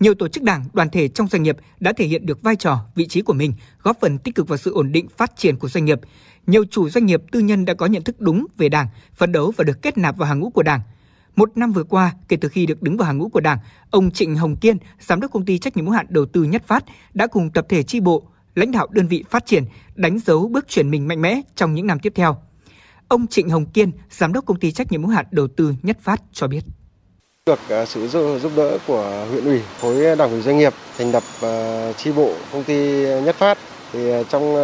Nhiều tổ chức đảng, đoàn thể trong doanh nghiệp đã thể hiện được vai trò, vị trí của mình, góp phần tích cực vào sự ổn định phát triển của doanh nghiệp. Nhiều chủ doanh nghiệp tư nhân đã có nhận thức đúng về đảng, phấn đấu và được kết nạp vào hàng ngũ của đảng. Một năm vừa qua, kể từ khi được đứng vào hàng ngũ của Đảng, ông Trịnh Hồng Kiên, giám đốc công ty trách nhiệm hữu hạn đầu tư Nhất Phát, đã cùng tập thể chi bộ, lãnh đạo đơn vị phát triển, đánh dấu bước chuyển mình mạnh mẽ trong những năm tiếp theo. Ông Trịnh Hồng Kiên, giám đốc công ty trách nhiệm hữu hạn đầu tư Nhất Phát cho biết được à, sự giúp đỡ của huyện ủy, khối đảng ủy doanh nghiệp thành lập à, chi bộ công ty Nhất Phát thì à, trong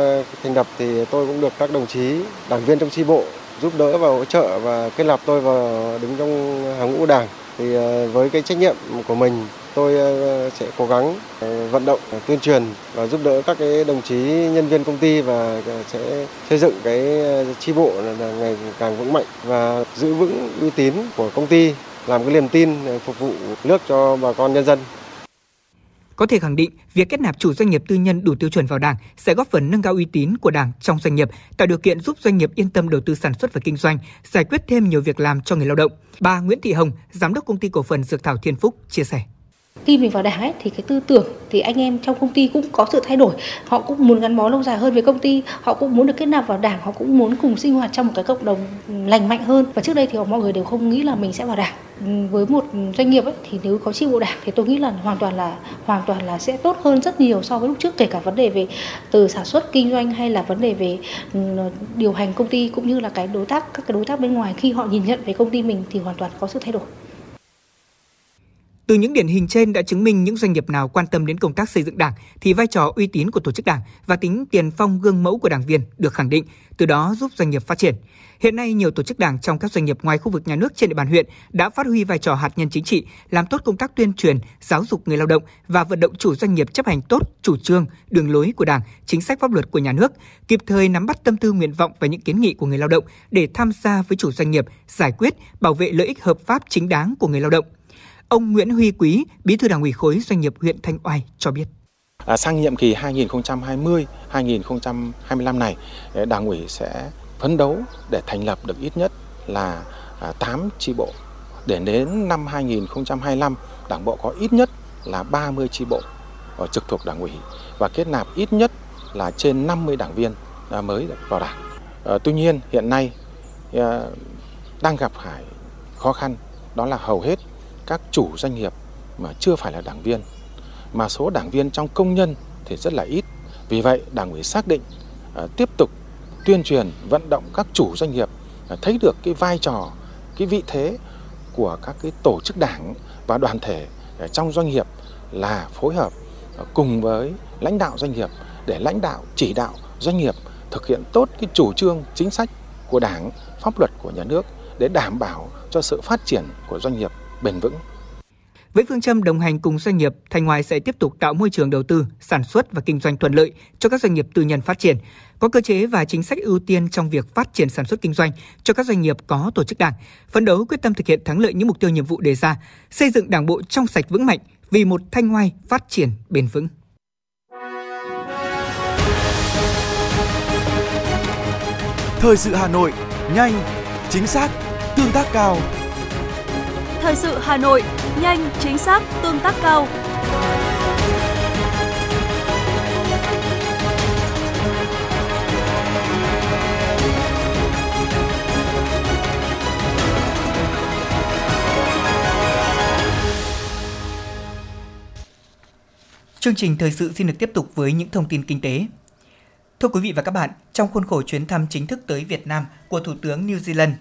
thành lập thì tôi cũng được các đồng chí đảng viên trong chi bộ giúp đỡ và hỗ trợ và kết nạp tôi vào đứng trong hàng ngũ đảng thì ờ, với cái trách nhiệm của mình, tôi ờ, sẽ cố gắng ờ, vận động tuyên truyền và giúp đỡ các cái đồng chí nhân viên công ty và sẽ xây dựng cái chi bộ là ngày càng vững mạnh và giữ vững uy tín của công ty, làm cái niềm tin phục vụ nước cho bà con nhân dân. Có thể khẳng định, việc kết nạp chủ doanh nghiệp tư nhân đủ tiêu chuẩn vào Đảng sẽ góp phần nâng cao uy tín của Đảng trong doanh nghiệp, tạo điều kiện giúp doanh nghiệp yên tâm đầu tư sản xuất và kinh doanh, giải quyết thêm nhiều việc làm cho người lao động. Bà Nguyễn Thị Hồng, giám đốc công ty cổ phần Dược thảo Thiên Phúc chia sẻ khi mình vào đảng ấy thì cái tư tưởng thì anh em trong công ty cũng có sự thay đổi. Họ cũng muốn gắn bó lâu dài hơn với công ty họ cũng muốn được kết nạp vào đảng họ cũng muốn cùng sinh hoạt trong một cái cộng đồng lành mạnh hơn. Và trước đây thì mọi người đều không nghĩ là mình sẽ vào đảng. Với một doanh nghiệp ấy, thì nếu có chi bộ đảng thì tôi nghĩ là hoàn toàn là hoàn toàn là sẽ tốt hơn rất nhiều so với lúc trước. Kể cả vấn đề về từ sản xuất kinh doanh hay là vấn đề về ừ, điều hành công ty cũng như là cái đối tác các cái đối tác bên ngoài. Khi họ nhìn nhận về công ty mình thì hoàn toàn có sự thay đổi từ những điển hình trên đã chứng minh những doanh nghiệp nào quan tâm đến công tác xây dựng Đảng thì vai trò uy tín của tổ chức Đảng và tính tiền phong gương mẫu của đảng viên được khẳng định, từ đó giúp doanh nghiệp phát triển. Hiện nay nhiều tổ chức Đảng trong các doanh nghiệp ngoài khu vực nhà nước trên địa bàn huyện đã phát huy vai trò hạt nhân chính trị, làm tốt công tác tuyên truyền, giáo dục người lao động và vận động chủ doanh nghiệp chấp hành tốt chủ trương, đường lối của Đảng, chính sách pháp luật của nhà nước, kịp thời nắm bắt tâm tư nguyện vọng và những kiến nghị của người lao động để tham gia với chủ doanh nghiệp, giải quyết, bảo vệ lợi ích hợp pháp chính đáng của người lao động Ông Nguyễn Huy Quý, Bí thư Đảng ủy khối doanh nghiệp huyện Thanh Oai cho biết. À, sang nhiệm kỳ 2020-2025 này, eh, Đảng ủy sẽ phấn đấu để thành lập được ít nhất là à, 8 chi bộ. Để đến năm 2025, Đảng bộ có ít nhất là 30 chi bộ ở trực thuộc Đảng ủy và kết nạp ít nhất là trên 50 đảng viên à, mới vào Đảng. À, tuy nhiên hiện nay ờ, đang gặp phải khó khăn đó là hầu hết các chủ doanh nghiệp mà chưa phải là đảng viên mà số đảng viên trong công nhân thì rất là ít. Vì vậy, Đảng ủy xác định à, tiếp tục tuyên truyền vận động các chủ doanh nghiệp à, thấy được cái vai trò, cái vị thế của các cái tổ chức đảng và đoàn thể trong doanh nghiệp là phối hợp à, cùng với lãnh đạo doanh nghiệp để lãnh đạo chỉ đạo doanh nghiệp thực hiện tốt cái chủ trương chính sách của Đảng, pháp luật của nhà nước để đảm bảo cho sự phát triển của doanh nghiệp bền vững. Với phương châm đồng hành cùng doanh nghiệp, Thanh Hoài sẽ tiếp tục tạo môi trường đầu tư, sản xuất và kinh doanh thuận lợi cho các doanh nghiệp tư nhân phát triển, có cơ chế và chính sách ưu tiên trong việc phát triển sản xuất kinh doanh cho các doanh nghiệp có tổ chức đảng, phấn đấu quyết tâm thực hiện thắng lợi những mục tiêu nhiệm vụ đề ra, xây dựng đảng bộ trong sạch vững mạnh vì một Thanh Hoài phát triển bền vững. Thời sự Hà Nội, nhanh, chính xác, tương tác cao. Thời sự Hà Nội, nhanh, chính xác, tương tác cao. Chương trình thời sự xin được tiếp tục với những thông tin kinh tế. Thưa quý vị và các bạn, trong khuôn khổ chuyến thăm chính thức tới Việt Nam của Thủ tướng New Zealand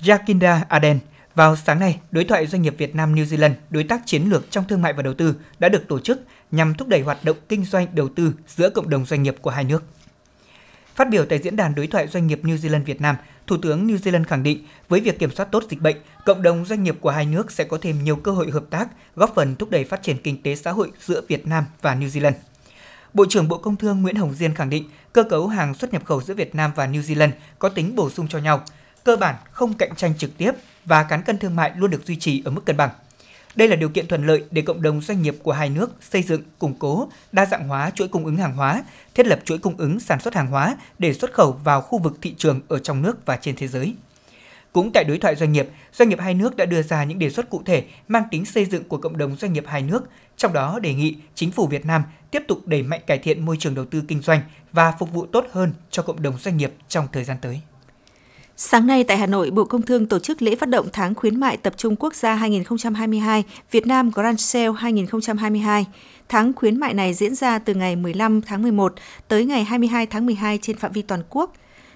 Jacinda Ardern, vào sáng nay, đối thoại doanh nghiệp Việt Nam New Zealand, đối tác chiến lược trong thương mại và đầu tư đã được tổ chức nhằm thúc đẩy hoạt động kinh doanh đầu tư giữa cộng đồng doanh nghiệp của hai nước. Phát biểu tại diễn đàn đối thoại doanh nghiệp New Zealand Việt Nam, Thủ tướng New Zealand khẳng định với việc kiểm soát tốt dịch bệnh, cộng đồng doanh nghiệp của hai nước sẽ có thêm nhiều cơ hội hợp tác, góp phần thúc đẩy phát triển kinh tế xã hội giữa Việt Nam và New Zealand. Bộ trưởng Bộ Công Thương Nguyễn Hồng Diên khẳng định cơ cấu hàng xuất nhập khẩu giữa Việt Nam và New Zealand có tính bổ sung cho nhau, cơ bản không cạnh tranh trực tiếp và cán cân thương mại luôn được duy trì ở mức cân bằng. Đây là điều kiện thuận lợi để cộng đồng doanh nghiệp của hai nước xây dựng, củng cố, đa dạng hóa chuỗi cung ứng hàng hóa, thiết lập chuỗi cung ứng sản xuất hàng hóa để xuất khẩu vào khu vực thị trường ở trong nước và trên thế giới. Cũng tại đối thoại doanh nghiệp, doanh nghiệp hai nước đã đưa ra những đề xuất cụ thể mang tính xây dựng của cộng đồng doanh nghiệp hai nước, trong đó đề nghị chính phủ Việt Nam tiếp tục đẩy mạnh cải thiện môi trường đầu tư kinh doanh và phục vụ tốt hơn cho cộng đồng doanh nghiệp trong thời gian tới. Sáng nay tại Hà Nội, Bộ Công Thương tổ chức lễ phát động tháng khuyến mại tập trung quốc gia 2022 Việt Nam Grand Sale 2022. Tháng khuyến mại này diễn ra từ ngày 15 tháng 11 tới ngày 22 tháng 12 trên phạm vi toàn quốc.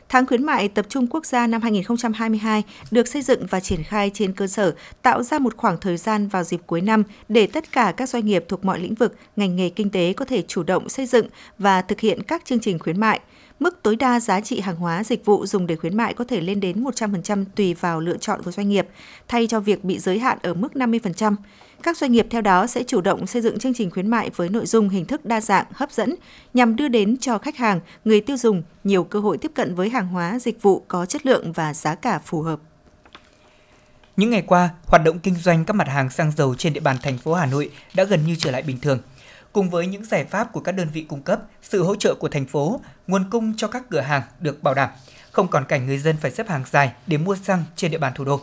Tháng khuyến mại tập trung quốc gia năm 2022 được xây dựng và triển khai trên cơ sở tạo ra một khoảng thời gian vào dịp cuối năm để tất cả các doanh nghiệp thuộc mọi lĩnh vực, ngành nghề kinh tế có thể chủ động xây dựng và thực hiện các chương trình khuyến mại – Mức tối đa giá trị hàng hóa dịch vụ dùng để khuyến mại có thể lên đến 100% tùy vào lựa chọn của doanh nghiệp, thay cho việc bị giới hạn ở mức 50%. Các doanh nghiệp theo đó sẽ chủ động xây dựng chương trình khuyến mại với nội dung hình thức đa dạng, hấp dẫn nhằm đưa đến cho khách hàng, người tiêu dùng nhiều cơ hội tiếp cận với hàng hóa, dịch vụ có chất lượng và giá cả phù hợp. Những ngày qua, hoạt động kinh doanh các mặt hàng xăng dầu trên địa bàn thành phố Hà Nội đã gần như trở lại bình thường – Cùng với những giải pháp của các đơn vị cung cấp, sự hỗ trợ của thành phố, nguồn cung cho các cửa hàng được bảo đảm, không còn cảnh người dân phải xếp hàng dài để mua xăng trên địa bàn thủ đô.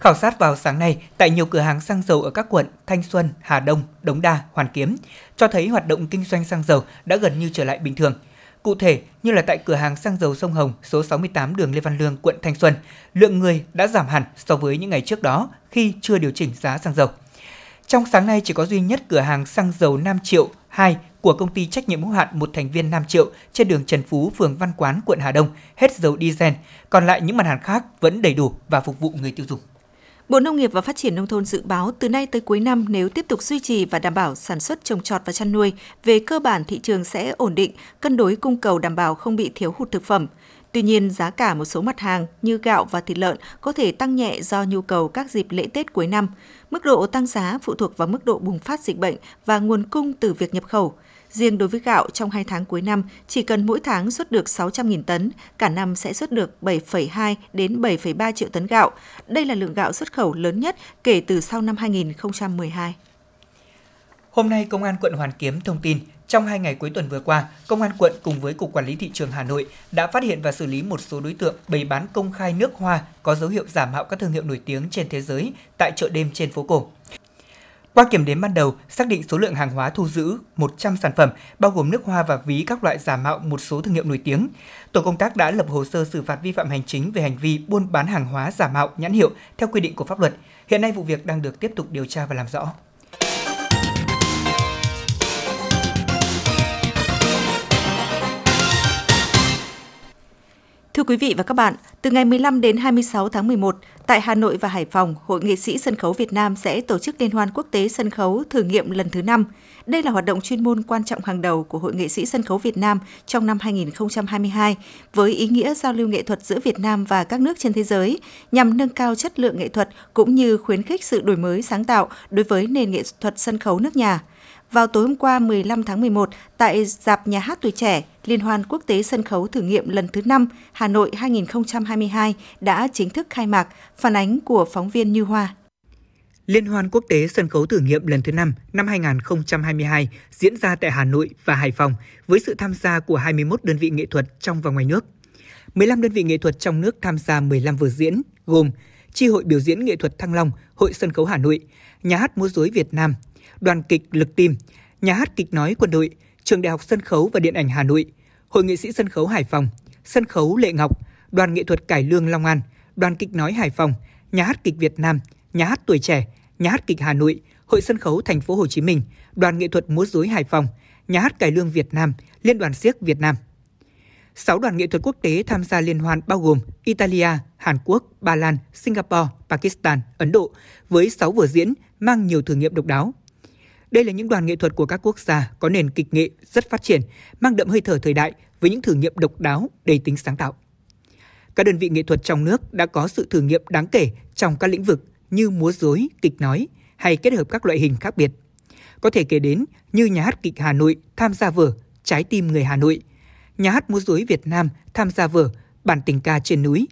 Khảo sát vào sáng nay tại nhiều cửa hàng xăng dầu ở các quận Thanh Xuân, Hà Đông, Đống Đa, Hoàn Kiếm cho thấy hoạt động kinh doanh xăng dầu đã gần như trở lại bình thường. Cụ thể như là tại cửa hàng xăng dầu sông Hồng số 68 đường Lê Văn Lương, quận Thanh Xuân, lượng người đã giảm hẳn so với những ngày trước đó khi chưa điều chỉnh giá xăng dầu. Trong sáng nay chỉ có duy nhất cửa hàng xăng dầu Nam Triệu 2 của công ty trách nhiệm hữu hạn một thành viên Nam Triệu trên đường Trần Phú, phường Văn Quán, quận Hà Đông hết dầu diesel, còn lại những mặt hàng khác vẫn đầy đủ và phục vụ người tiêu dùng. Bộ Nông nghiệp và Phát triển Nông thôn dự báo từ nay tới cuối năm nếu tiếp tục duy trì và đảm bảo sản xuất trồng trọt và chăn nuôi, về cơ bản thị trường sẽ ổn định, cân đối cung cầu đảm bảo không bị thiếu hụt thực phẩm. Tuy nhiên, giá cả một số mặt hàng như gạo và thịt lợn có thể tăng nhẹ do nhu cầu các dịp lễ Tết cuối năm. Mức độ tăng giá phụ thuộc vào mức độ bùng phát dịch bệnh và nguồn cung từ việc nhập khẩu. Riêng đối với gạo trong 2 tháng cuối năm, chỉ cần mỗi tháng xuất được 600.000 tấn, cả năm sẽ xuất được 7,2 đến 7,3 triệu tấn gạo. Đây là lượng gạo xuất khẩu lớn nhất kể từ sau năm 2012. Hôm nay, Công an quận Hoàn Kiếm thông tin trong hai ngày cuối tuần vừa qua, Công an quận cùng với Cục Quản lý Thị trường Hà Nội đã phát hiện và xử lý một số đối tượng bày bán công khai nước hoa có dấu hiệu giả mạo các thương hiệu nổi tiếng trên thế giới tại chợ đêm trên phố cổ. Qua kiểm đếm ban đầu, xác định số lượng hàng hóa thu giữ 100 sản phẩm, bao gồm nước hoa và ví các loại giả mạo một số thương hiệu nổi tiếng. Tổ công tác đã lập hồ sơ xử phạt vi phạm hành chính về hành vi buôn bán hàng hóa giả mạo nhãn hiệu theo quy định của pháp luật. Hiện nay vụ việc đang được tiếp tục điều tra và làm rõ. Thưa quý vị và các bạn, từ ngày 15 đến 26 tháng 11, tại Hà Nội và Hải Phòng, Hội nghệ sĩ sân khấu Việt Nam sẽ tổ chức Liên hoan quốc tế sân khấu thử nghiệm lần thứ 5. Đây là hoạt động chuyên môn quan trọng hàng đầu của Hội nghệ sĩ sân khấu Việt Nam trong năm 2022, với ý nghĩa giao lưu nghệ thuật giữa Việt Nam và các nước trên thế giới, nhằm nâng cao chất lượng nghệ thuật cũng như khuyến khích sự đổi mới sáng tạo đối với nền nghệ thuật sân khấu nước nhà – vào tối hôm qua 15 tháng 11 tại Dạp Nhà hát Tuổi Trẻ, Liên hoan quốc tế sân khấu thử nghiệm lần thứ 5 Hà Nội 2022 đã chính thức khai mạc, phản ánh của phóng viên Như Hoa. Liên hoan quốc tế sân khấu thử nghiệm lần thứ 5 năm 2022 diễn ra tại Hà Nội và Hải Phòng với sự tham gia của 21 đơn vị nghệ thuật trong và ngoài nước. 15 đơn vị nghệ thuật trong nước tham gia 15 vở diễn gồm Chi hội biểu diễn nghệ thuật Thăng Long, Hội sân khấu Hà Nội, Nhà hát múa rối Việt Nam, Đoàn kịch Lực Tim, Nhà hát kịch nói Quân đội, Trường Đại học Sân khấu và Điện ảnh Hà Nội, Hội nghệ sĩ sân khấu Hải Phòng, Sân khấu Lệ Ngọc, Đoàn nghệ thuật Cải Lương Long An, Đoàn kịch nói Hải Phòng, Nhà hát kịch Việt Nam, Nhà hát Tuổi trẻ, Nhà hát kịch Hà Nội, Hội sân khấu Thành phố Hồ Chí Minh, Đoàn nghệ thuật múa rối Hải Phòng, Nhà hát cải lương Việt Nam, Liên đoàn siếc Việt Nam. 6 đoàn nghệ thuật quốc tế tham gia liên hoan bao gồm Italia, Hàn Quốc, Ba Lan, Singapore, Pakistan, Ấn Độ với 6 vở diễn mang nhiều thử nghiệm độc đáo. Đây là những đoàn nghệ thuật của các quốc gia có nền kịch nghệ rất phát triển, mang đậm hơi thở thời đại với những thử nghiệm độc đáo, đầy tính sáng tạo. Các đơn vị nghệ thuật trong nước đã có sự thử nghiệm đáng kể trong các lĩnh vực như múa rối, kịch nói hay kết hợp các loại hình khác biệt. Có thể kể đến như nhà hát kịch Hà Nội tham gia vở Trái tim người Hà Nội, nhà hát múa rối Việt Nam tham gia vở Bản tình ca trên núi,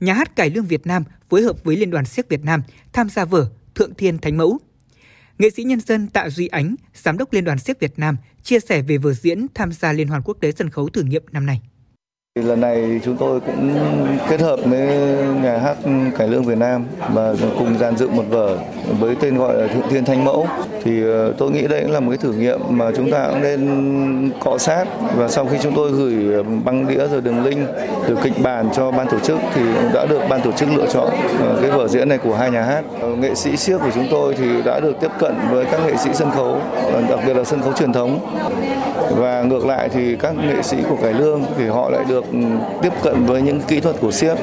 nhà hát cải lương Việt Nam phối hợp với Liên đoàn siếc Việt Nam tham gia vở Thượng Thiên Thánh Mẫu. Nghệ sĩ nhân dân Tạ Duy Ánh, Giám đốc Liên đoàn siếc Việt Nam, chia sẻ về vở diễn tham gia Liên hoan quốc tế sân khấu thử nghiệm năm nay. Lần này chúng tôi cũng kết hợp với nhà hát cải lương Việt Nam và cùng dàn dựng một vở với tên gọi là Thượng Thiên Thanh Mẫu. Thì ờ, tôi nghĩ đây cũng là một cái thử nghiệm mà chúng ta cũng nên cọ sát và sau khi chúng tôi gửi ờ, băng đĩa rồi đường link từ kịch bản cho ban tổ chức thì đã được ban tổ chức lựa chọn ờ, cái vở diễn này của hai nhà hát. Nghệ sĩ siếc của chúng tôi thì đã được tiếp cận với các nghệ sĩ sân khấu, đặc biệt là sân khấu truyền thống và ngược lại thì các nghệ sĩ của cải lương thì họ lại được được ừ, tiếp cận với những kỹ thuật của siếc.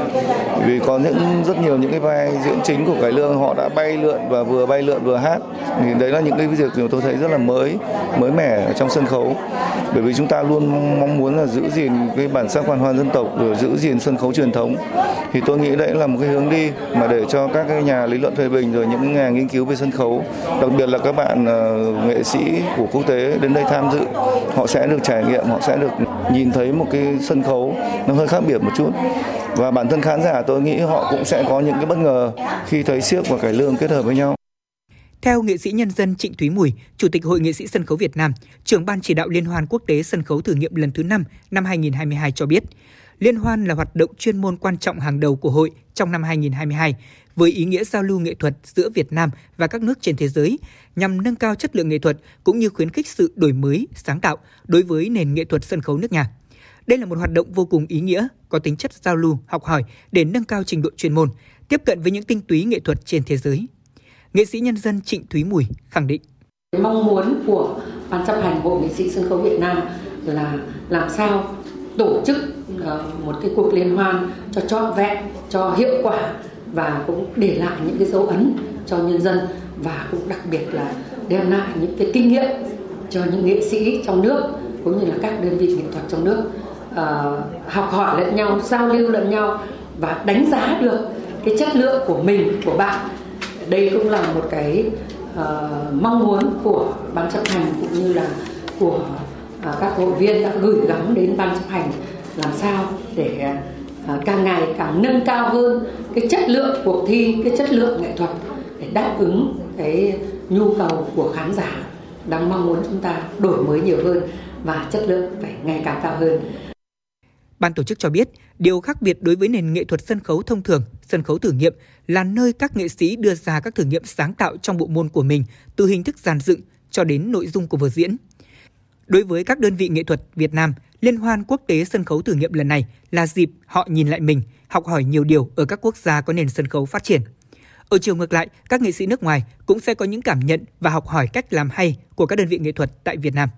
Vì có những rất nhiều những cái vai diễn chính của cải lương họ đã bay lượn và vừa bay lượn vừa hát. Thì đấy là những cái việc mà tôi thấy rất là mới mới mẻ trong sân khấu. Bởi vì chúng ta luôn mong muốn là giữ gìn cái bản sắc văn hóa dân tộc rồi giữ gìn sân khấu truyền thống. Thì tôi nghĩ đấy là một cái hướng đi mà để cho các cái nhà lý luận phê bình rồi những nhà nghiên cứu về sân khấu đặc biệt là các bạn uh, nghệ sĩ của quốc tế đến đây tham dự họ sẽ được trải nghiệm họ sẽ được nhìn thấy một cái sân khấu nó hơi khác biệt một chút. Và bản thân khán giả tôi nghĩ họ cũng sẽ có những cái bất ngờ khi thấy siếc và cải lương kết hợp với nhau. Theo nghệ sĩ nhân dân Trịnh Thúy Mùi, Chủ tịch Hội nghệ sĩ sân khấu Việt Nam, trưởng ban chỉ đạo Liên hoan quốc tế sân khấu thử nghiệm lần thứ 5 năm 2022 cho biết, Liên hoan là hoạt động chuyên môn quan trọng hàng đầu của hội trong năm 2022 với ý nghĩa giao lưu nghệ thuật giữa Việt Nam và các nước trên thế giới nhằm nâng cao chất lượng nghệ thuật cũng như khuyến khích sự đổi mới, sáng tạo đối với nền nghệ thuật sân khấu nước nhà. Đây là một hoạt động vô cùng ý nghĩa, có tính chất giao lưu, học hỏi để nâng cao trình độ chuyên môn, tiếp cận với những tinh túy nghệ thuật trên thế giới. Nghệ sĩ nhân dân Trịnh Thúy Mùi khẳng định. Mong muốn của Ban chấp hành Hội nghệ sĩ sân khấu Việt Nam là làm sao tổ chức Ờ, một cái cuộc liên hoan cho trọn vẹn, cho hiệu quả và cũng để lại những cái dấu ấn cho nhân dân và cũng đặc biệt là đem lại những cái kinh nghiệm cho những nghệ sĩ trong nước cũng như là các đơn vị nghệ thuật trong nước uh, học hỏi lẫn nhau giao lưu lẫn nhau và đánh giá được cái chất lượng của mình của bạn. Đây cũng là một cái uh, mong muốn của ban chấp hành cũng như là của uh, các hội viên đã gửi gắm đến ban chấp hành làm sao để à, càng ngày càng nâng cao hơn cái chất lượng cuộc thi cái chất lượng nghệ thuật để đáp ứng cái nhu cầu của khán giả đang mong muốn chúng ta đổi mới nhiều hơn và chất lượng phải ngày càng cao hơn. Ban tổ chức cho biết, điều khác biệt đối với nền nghệ thuật sân khấu thông thường, sân khấu thử nghiệm là nơi các nghệ sĩ đưa ra các thử nghiệm sáng tạo trong bộ môn của mình, từ hình thức dàn dựng cho đến nội dung của vở diễn. Đối với các đơn vị nghệ thuật Việt Nam, Liên hoan quốc tế sân khấu thử nghiệm lần này là dịp họ nhìn lại mình, học hỏi nhiều điều ở các quốc gia có nền sân khấu phát triển. Ở chiều ngược lại, các nghệ sĩ nước ngoài cũng sẽ có những cảm nhận và học hỏi cách làm hay của các đơn vị nghệ thuật tại Việt Nam.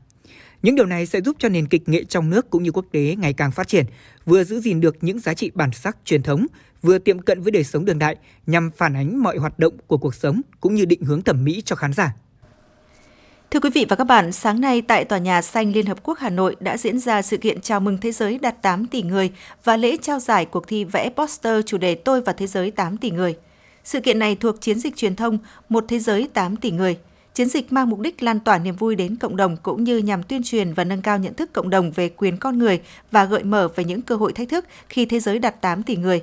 Những điều này sẽ giúp cho nền kịch nghệ trong nước cũng như quốc tế ngày càng phát triển, vừa giữ gìn được những giá trị bản sắc truyền thống, vừa tiệm cận với đời sống đường đại nhằm phản ánh mọi hoạt động của cuộc sống cũng như định hướng thẩm mỹ cho khán giả. Thưa quý vị và các bạn, sáng nay tại Tòa nhà Xanh Liên Hợp Quốc Hà Nội đã diễn ra sự kiện chào mừng thế giới đạt 8 tỷ người và lễ trao giải cuộc thi vẽ poster chủ đề Tôi và Thế giới 8 tỷ người. Sự kiện này thuộc chiến dịch truyền thông Một Thế giới 8 tỷ người – Chiến dịch mang mục đích lan tỏa niềm vui đến cộng đồng cũng như nhằm tuyên truyền và nâng cao nhận thức cộng đồng về quyền con người và gợi mở về những cơ hội thách thức khi thế giới đạt 8 tỷ người.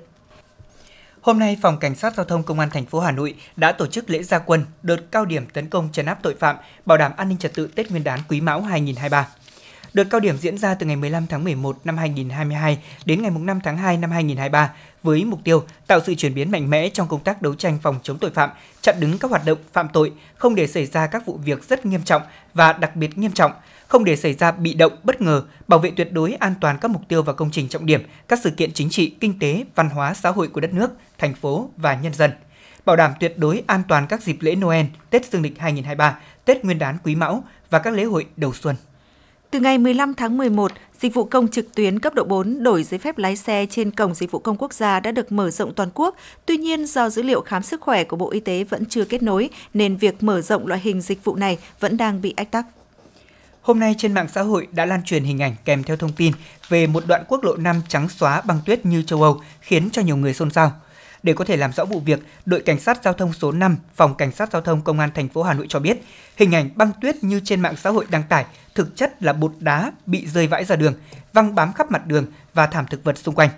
Hôm nay, Phòng Cảnh sát Giao thông Công an thành phố Hà Nội đã tổ chức lễ gia quân đợt cao điểm tấn công chấn áp tội phạm, bảo đảm an ninh trật tự Tết Nguyên đán Quý Mão 2023. Đợt cao điểm diễn ra từ ngày 15 tháng 11 năm 2022 đến ngày 5 tháng 2 năm 2023 với mục tiêu tạo sự chuyển biến mạnh mẽ trong công tác đấu tranh phòng chống tội phạm, chặn đứng các hoạt động phạm tội, không để xảy ra các vụ việc rất nghiêm trọng và đặc biệt nghiêm trọng, không để xảy ra bị động bất ngờ, bảo vệ tuyệt đối an toàn các mục tiêu và công trình trọng điểm, các sự kiện chính trị, kinh tế, văn hóa, xã hội của đất nước, thành phố và nhân dân bảo đảm tuyệt đối an toàn các dịp lễ Noel, Tết Dương lịch 2023, Tết Nguyên đán Quý Mão và các lễ hội đầu xuân. Từ ngày 15 tháng 11, dịch vụ công trực tuyến cấp độ 4 đổi giấy phép lái xe trên cổng dịch vụ công quốc gia đã được mở rộng toàn quốc. Tuy nhiên, do dữ liệu khám sức khỏe của Bộ Y tế vẫn chưa kết nối, nên việc mở rộng loại hình dịch vụ này vẫn đang bị ách tắc. Hôm nay trên mạng xã hội đã lan truyền hình ảnh kèm theo thông tin về một đoạn quốc lộ 5 trắng xóa băng tuyết như châu Âu, khiến cho nhiều người xôn xao. Để có thể làm rõ vụ việc, đội cảnh sát giao thông số 5, phòng cảnh sát giao thông công an thành phố Hà Nội cho biết, hình ảnh băng tuyết như trên mạng xã hội đăng tải thực chất là bột đá bị rơi vãi ra đường, văng bám khắp mặt đường và thảm thực vật xung quanh.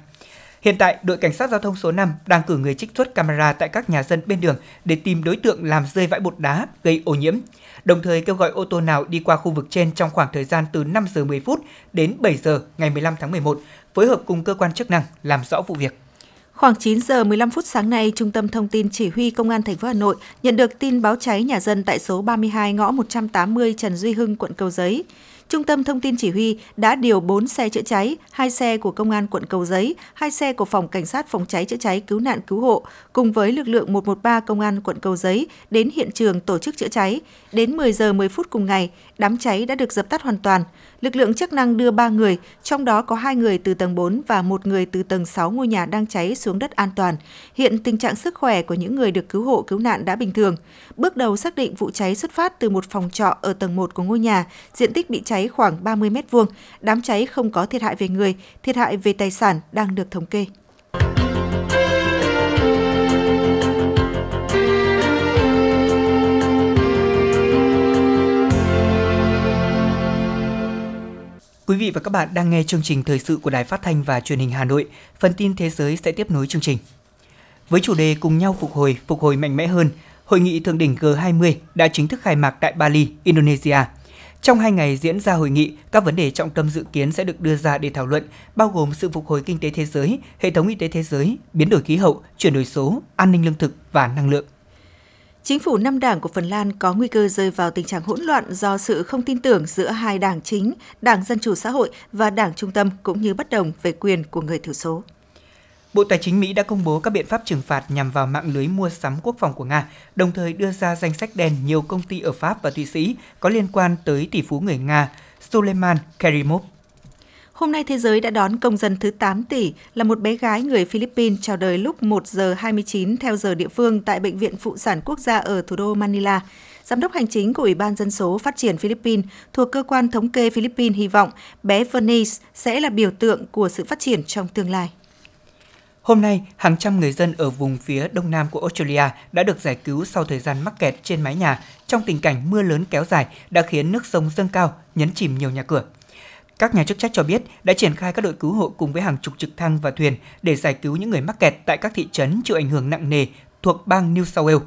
Hiện tại, đội cảnh sát giao thông số 5 đang cử người trích xuất camera tại các nhà dân bên đường để tìm đối tượng làm rơi vãi bột đá gây ô nhiễm. Đồng thời kêu gọi ô tô nào đi qua khu vực trên trong khoảng thời gian từ 5 giờ 10 phút đến 7 giờ ngày 15 tháng 11 phối hợp cùng cơ quan chức năng làm rõ vụ việc. Khoảng 9 giờ 15 phút sáng nay, Trung tâm Thông tin Chỉ huy Công an thành phố Hà Nội nhận được tin báo cháy nhà dân tại số 32 ngõ 180 Trần Duy Hưng, quận Cầu Giấy. Trung tâm Thông tin Chỉ huy đã điều 4 xe chữa cháy, 2 xe của Công an quận Cầu Giấy, 2 xe của Phòng Cảnh sát Phòng cháy chữa cháy cứu nạn cứu hộ cùng với lực lượng 113 Công an quận Cầu Giấy đến hiện trường tổ chức chữa cháy. Đến 10 giờ 10 phút cùng ngày, đám cháy đã được dập tắt hoàn toàn. Lực lượng chức năng đưa 3 người, trong đó có 2 người từ tầng 4 và một người từ tầng 6 ngôi nhà đang cháy xuống đất an toàn. Hiện tình trạng sức khỏe của những người được cứu hộ cứu nạn đã bình thường. Bước đầu xác định vụ cháy xuất phát từ một phòng trọ ở tầng 1 của ngôi nhà, diện tích bị cháy khoảng 30 m2. Đám cháy không có thiệt hại về người, thiệt hại về tài sản đang được thống kê. Quý vị và các bạn đang nghe chương trình thời sự của Đài Phát thanh và Truyền hình Hà Nội. Phần tin thế giới sẽ tiếp nối chương trình. Với chủ đề cùng nhau phục hồi, phục hồi mạnh mẽ hơn, hội nghị thượng đỉnh G20 đã chính thức khai mạc tại Bali, Indonesia. Trong hai ngày diễn ra hội nghị, các vấn đề trọng tâm dự kiến sẽ được đưa ra để thảo luận, bao gồm sự phục hồi kinh tế thế giới, hệ thống y tế thế giới, biến đổi khí hậu, chuyển đổi số, an ninh lương thực và năng lượng. Chính phủ năm đảng của Phần Lan có nguy cơ rơi vào tình trạng hỗn loạn do sự không tin tưởng giữa hai đảng chính, Đảng Dân Chủ Xã hội và Đảng Trung tâm cũng như bất đồng về quyền của người thiểu số. Bộ Tài chính Mỹ đã công bố các biện pháp trừng phạt nhằm vào mạng lưới mua sắm quốc phòng của Nga, đồng thời đưa ra danh sách đen nhiều công ty ở Pháp và Thụy Sĩ có liên quan tới tỷ phú người Nga Suleiman Kerimov. Hôm nay thế giới đã đón công dân thứ 8 tỷ là một bé gái người Philippines chào đời lúc 1 giờ 29 theo giờ địa phương tại Bệnh viện Phụ sản Quốc gia ở thủ đô Manila. Giám đốc hành chính của Ủy ban Dân số Phát triển Philippines thuộc Cơ quan Thống kê Philippines hy vọng bé Venice sẽ là biểu tượng của sự phát triển trong tương lai. Hôm nay, hàng trăm người dân ở vùng phía đông nam của Australia đã được giải cứu sau thời gian mắc kẹt trên mái nhà trong tình cảnh mưa lớn kéo dài đã khiến nước sông dâng cao, nhấn chìm nhiều nhà cửa. Các nhà chức trách cho biết đã triển khai các đội cứu hộ cùng với hàng chục trực thăng và thuyền để giải cứu những người mắc kẹt tại các thị trấn chịu ảnh hưởng nặng nề thuộc bang New South Wales.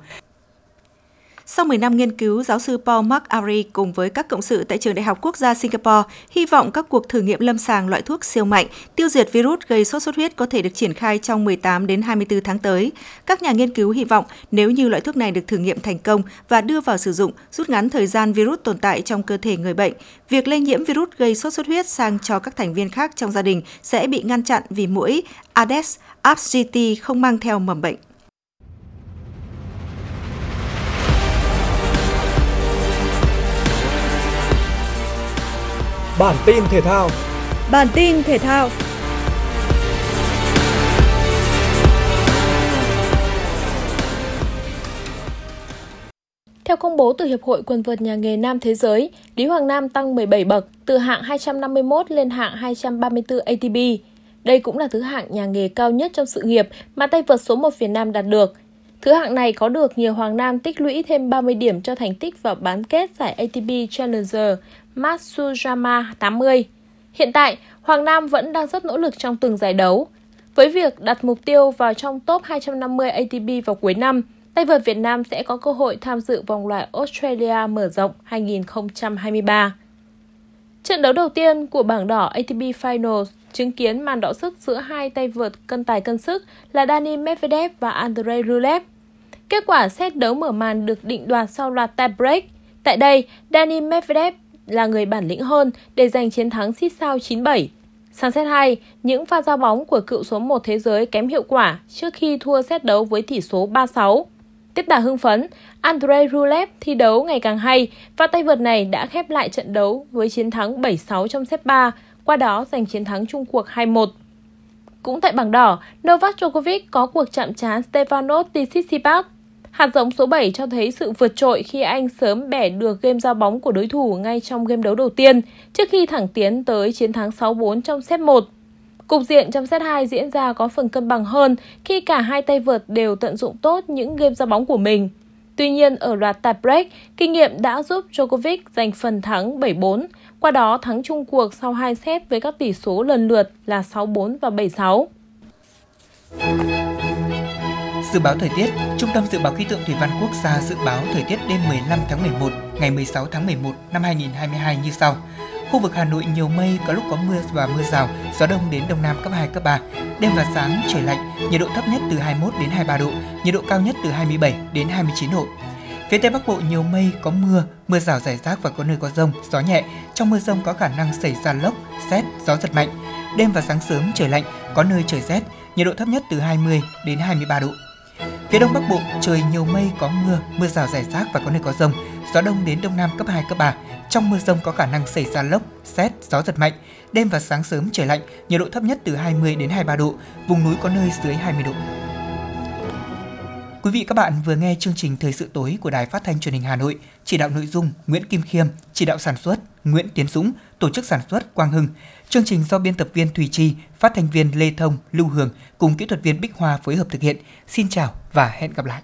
Sau 10 năm nghiên cứu, giáo sư Paul McAree cùng với các cộng sự tại Trường Đại học Quốc gia Singapore hy vọng các cuộc thử nghiệm lâm sàng loại thuốc siêu mạnh tiêu diệt virus gây sốt xuất huyết có thể được triển khai trong 18 đến 24 tháng tới. Các nhà nghiên cứu hy vọng nếu như loại thuốc này được thử nghiệm thành công và đưa vào sử dụng, rút ngắn thời gian virus tồn tại trong cơ thể người bệnh, việc lây nhiễm virus gây sốt xuất huyết sang cho các thành viên khác trong gia đình sẽ bị ngăn chặn vì mũi Aedes aegypti không mang theo mầm bệnh. Bản tin thể thao. Bản tin thể thao. Theo công bố từ Hiệp hội Quần vợt nhà nghề nam thế giới, Lý Hoàng Nam tăng 17 bậc từ hạng 251 lên hạng 234 ATP. Đây cũng là thứ hạng nhà nghề cao nhất trong sự nghiệp mà tay vợt số 1 Việt Nam đạt được. Thứ hạng này có được nhiều Hoàng Nam tích lũy thêm 30 điểm cho thành tích vào bán kết giải ATP Challenger Matsuyama 80. Hiện tại, Hoàng Nam vẫn đang rất nỗ lực trong từng giải đấu. Với việc đặt mục tiêu vào trong top 250 ATP vào cuối năm, tay vợt Việt Nam sẽ có cơ hội tham dự vòng loại Australia mở rộng 2023. Trận đấu đầu tiên của bảng đỏ ATP Finals chứng kiến màn đỏ sức giữa hai tay vợt cân tài cân sức là Dani Medvedev và Andrei Rublev. Kết quả xét đấu mở màn được định đoạt sau loạt tie break. Tại đây, Dani Medvedev là người bản lĩnh hơn để giành chiến thắng xít sao 97. Sang set 2, những pha giao bóng của cựu số 1 thế giới kém hiệu quả trước khi thua set đấu với tỷ số 3-6. Tiếp đà hưng phấn, Andrei Rublev thi đấu ngày càng hay và tay vợt này đã khép lại trận đấu với chiến thắng 7-6 trong set 3, qua đó giành chiến thắng chung cuộc 2-1. Cũng tại bảng đỏ, Novak Djokovic có cuộc chạm trán Stefanos Tsitsipas. Hạt giống số 7 cho thấy sự vượt trội khi anh sớm bẻ được game giao bóng của đối thủ ngay trong game đấu đầu tiên, trước khi thẳng tiến tới chiến thắng 6-4 trong set 1. Cục diện trong set 2 diễn ra có phần cân bằng hơn khi cả hai tay vợt đều tận dụng tốt những game giao bóng của mình. Tuy nhiên, ở loạt tie break, kinh nghiệm đã giúp Djokovic giành phần thắng 7-4, qua đó thắng chung cuộc sau 2 set với các tỷ số lần lượt là 6-4 và 7-6. Dự báo thời tiết, Trung tâm Dự báo Khí tượng Thủy văn Quốc gia dự báo thời tiết đêm 15 tháng 11, ngày 16 tháng 11 năm 2022 như sau. Khu vực Hà Nội nhiều mây, có lúc có mưa và mưa rào, gió đông đến đông nam cấp 2, cấp 3. Đêm và sáng trời lạnh, nhiệt độ thấp nhất từ 21 đến 23 độ, nhiệt độ cao nhất từ 27 đến 29 độ. Phía Tây Bắc Bộ nhiều mây, có mưa, mưa rào rải rác và có nơi có rông, gió nhẹ. Trong mưa rông có khả năng xảy ra lốc, xét, gió giật mạnh. Đêm và sáng sớm trời lạnh, có nơi trời rét, nhiệt độ thấp nhất từ 20 đến 23 độ. Phía Đông Bắc Bộ trời nhiều mây, có mưa, mưa rào rải rác và có nơi có rông, gió đông đến đông nam cấp 2, cấp 3. Trong mưa rông có khả năng xảy ra lốc, xét, gió giật mạnh. Đêm và sáng sớm trời lạnh, nhiệt độ thấp nhất từ 20 đến 23 độ, vùng núi có nơi dưới 20 độ. Quý vị các bạn vừa nghe chương trình Thời sự tối của Đài Phát thanh Truyền hình Hà Nội, chỉ đạo nội dung Nguyễn Kim Khiêm, chỉ đạo sản xuất Nguyễn Tiến Dũng, tổ chức sản xuất Quang Hưng. Chương trình do biên tập viên Thùy Chi, phát thanh viên Lê Thông, Lưu Hường cùng kỹ thuật viên Bích Hoa phối hợp thực hiện. Xin chào và hẹn gặp lại.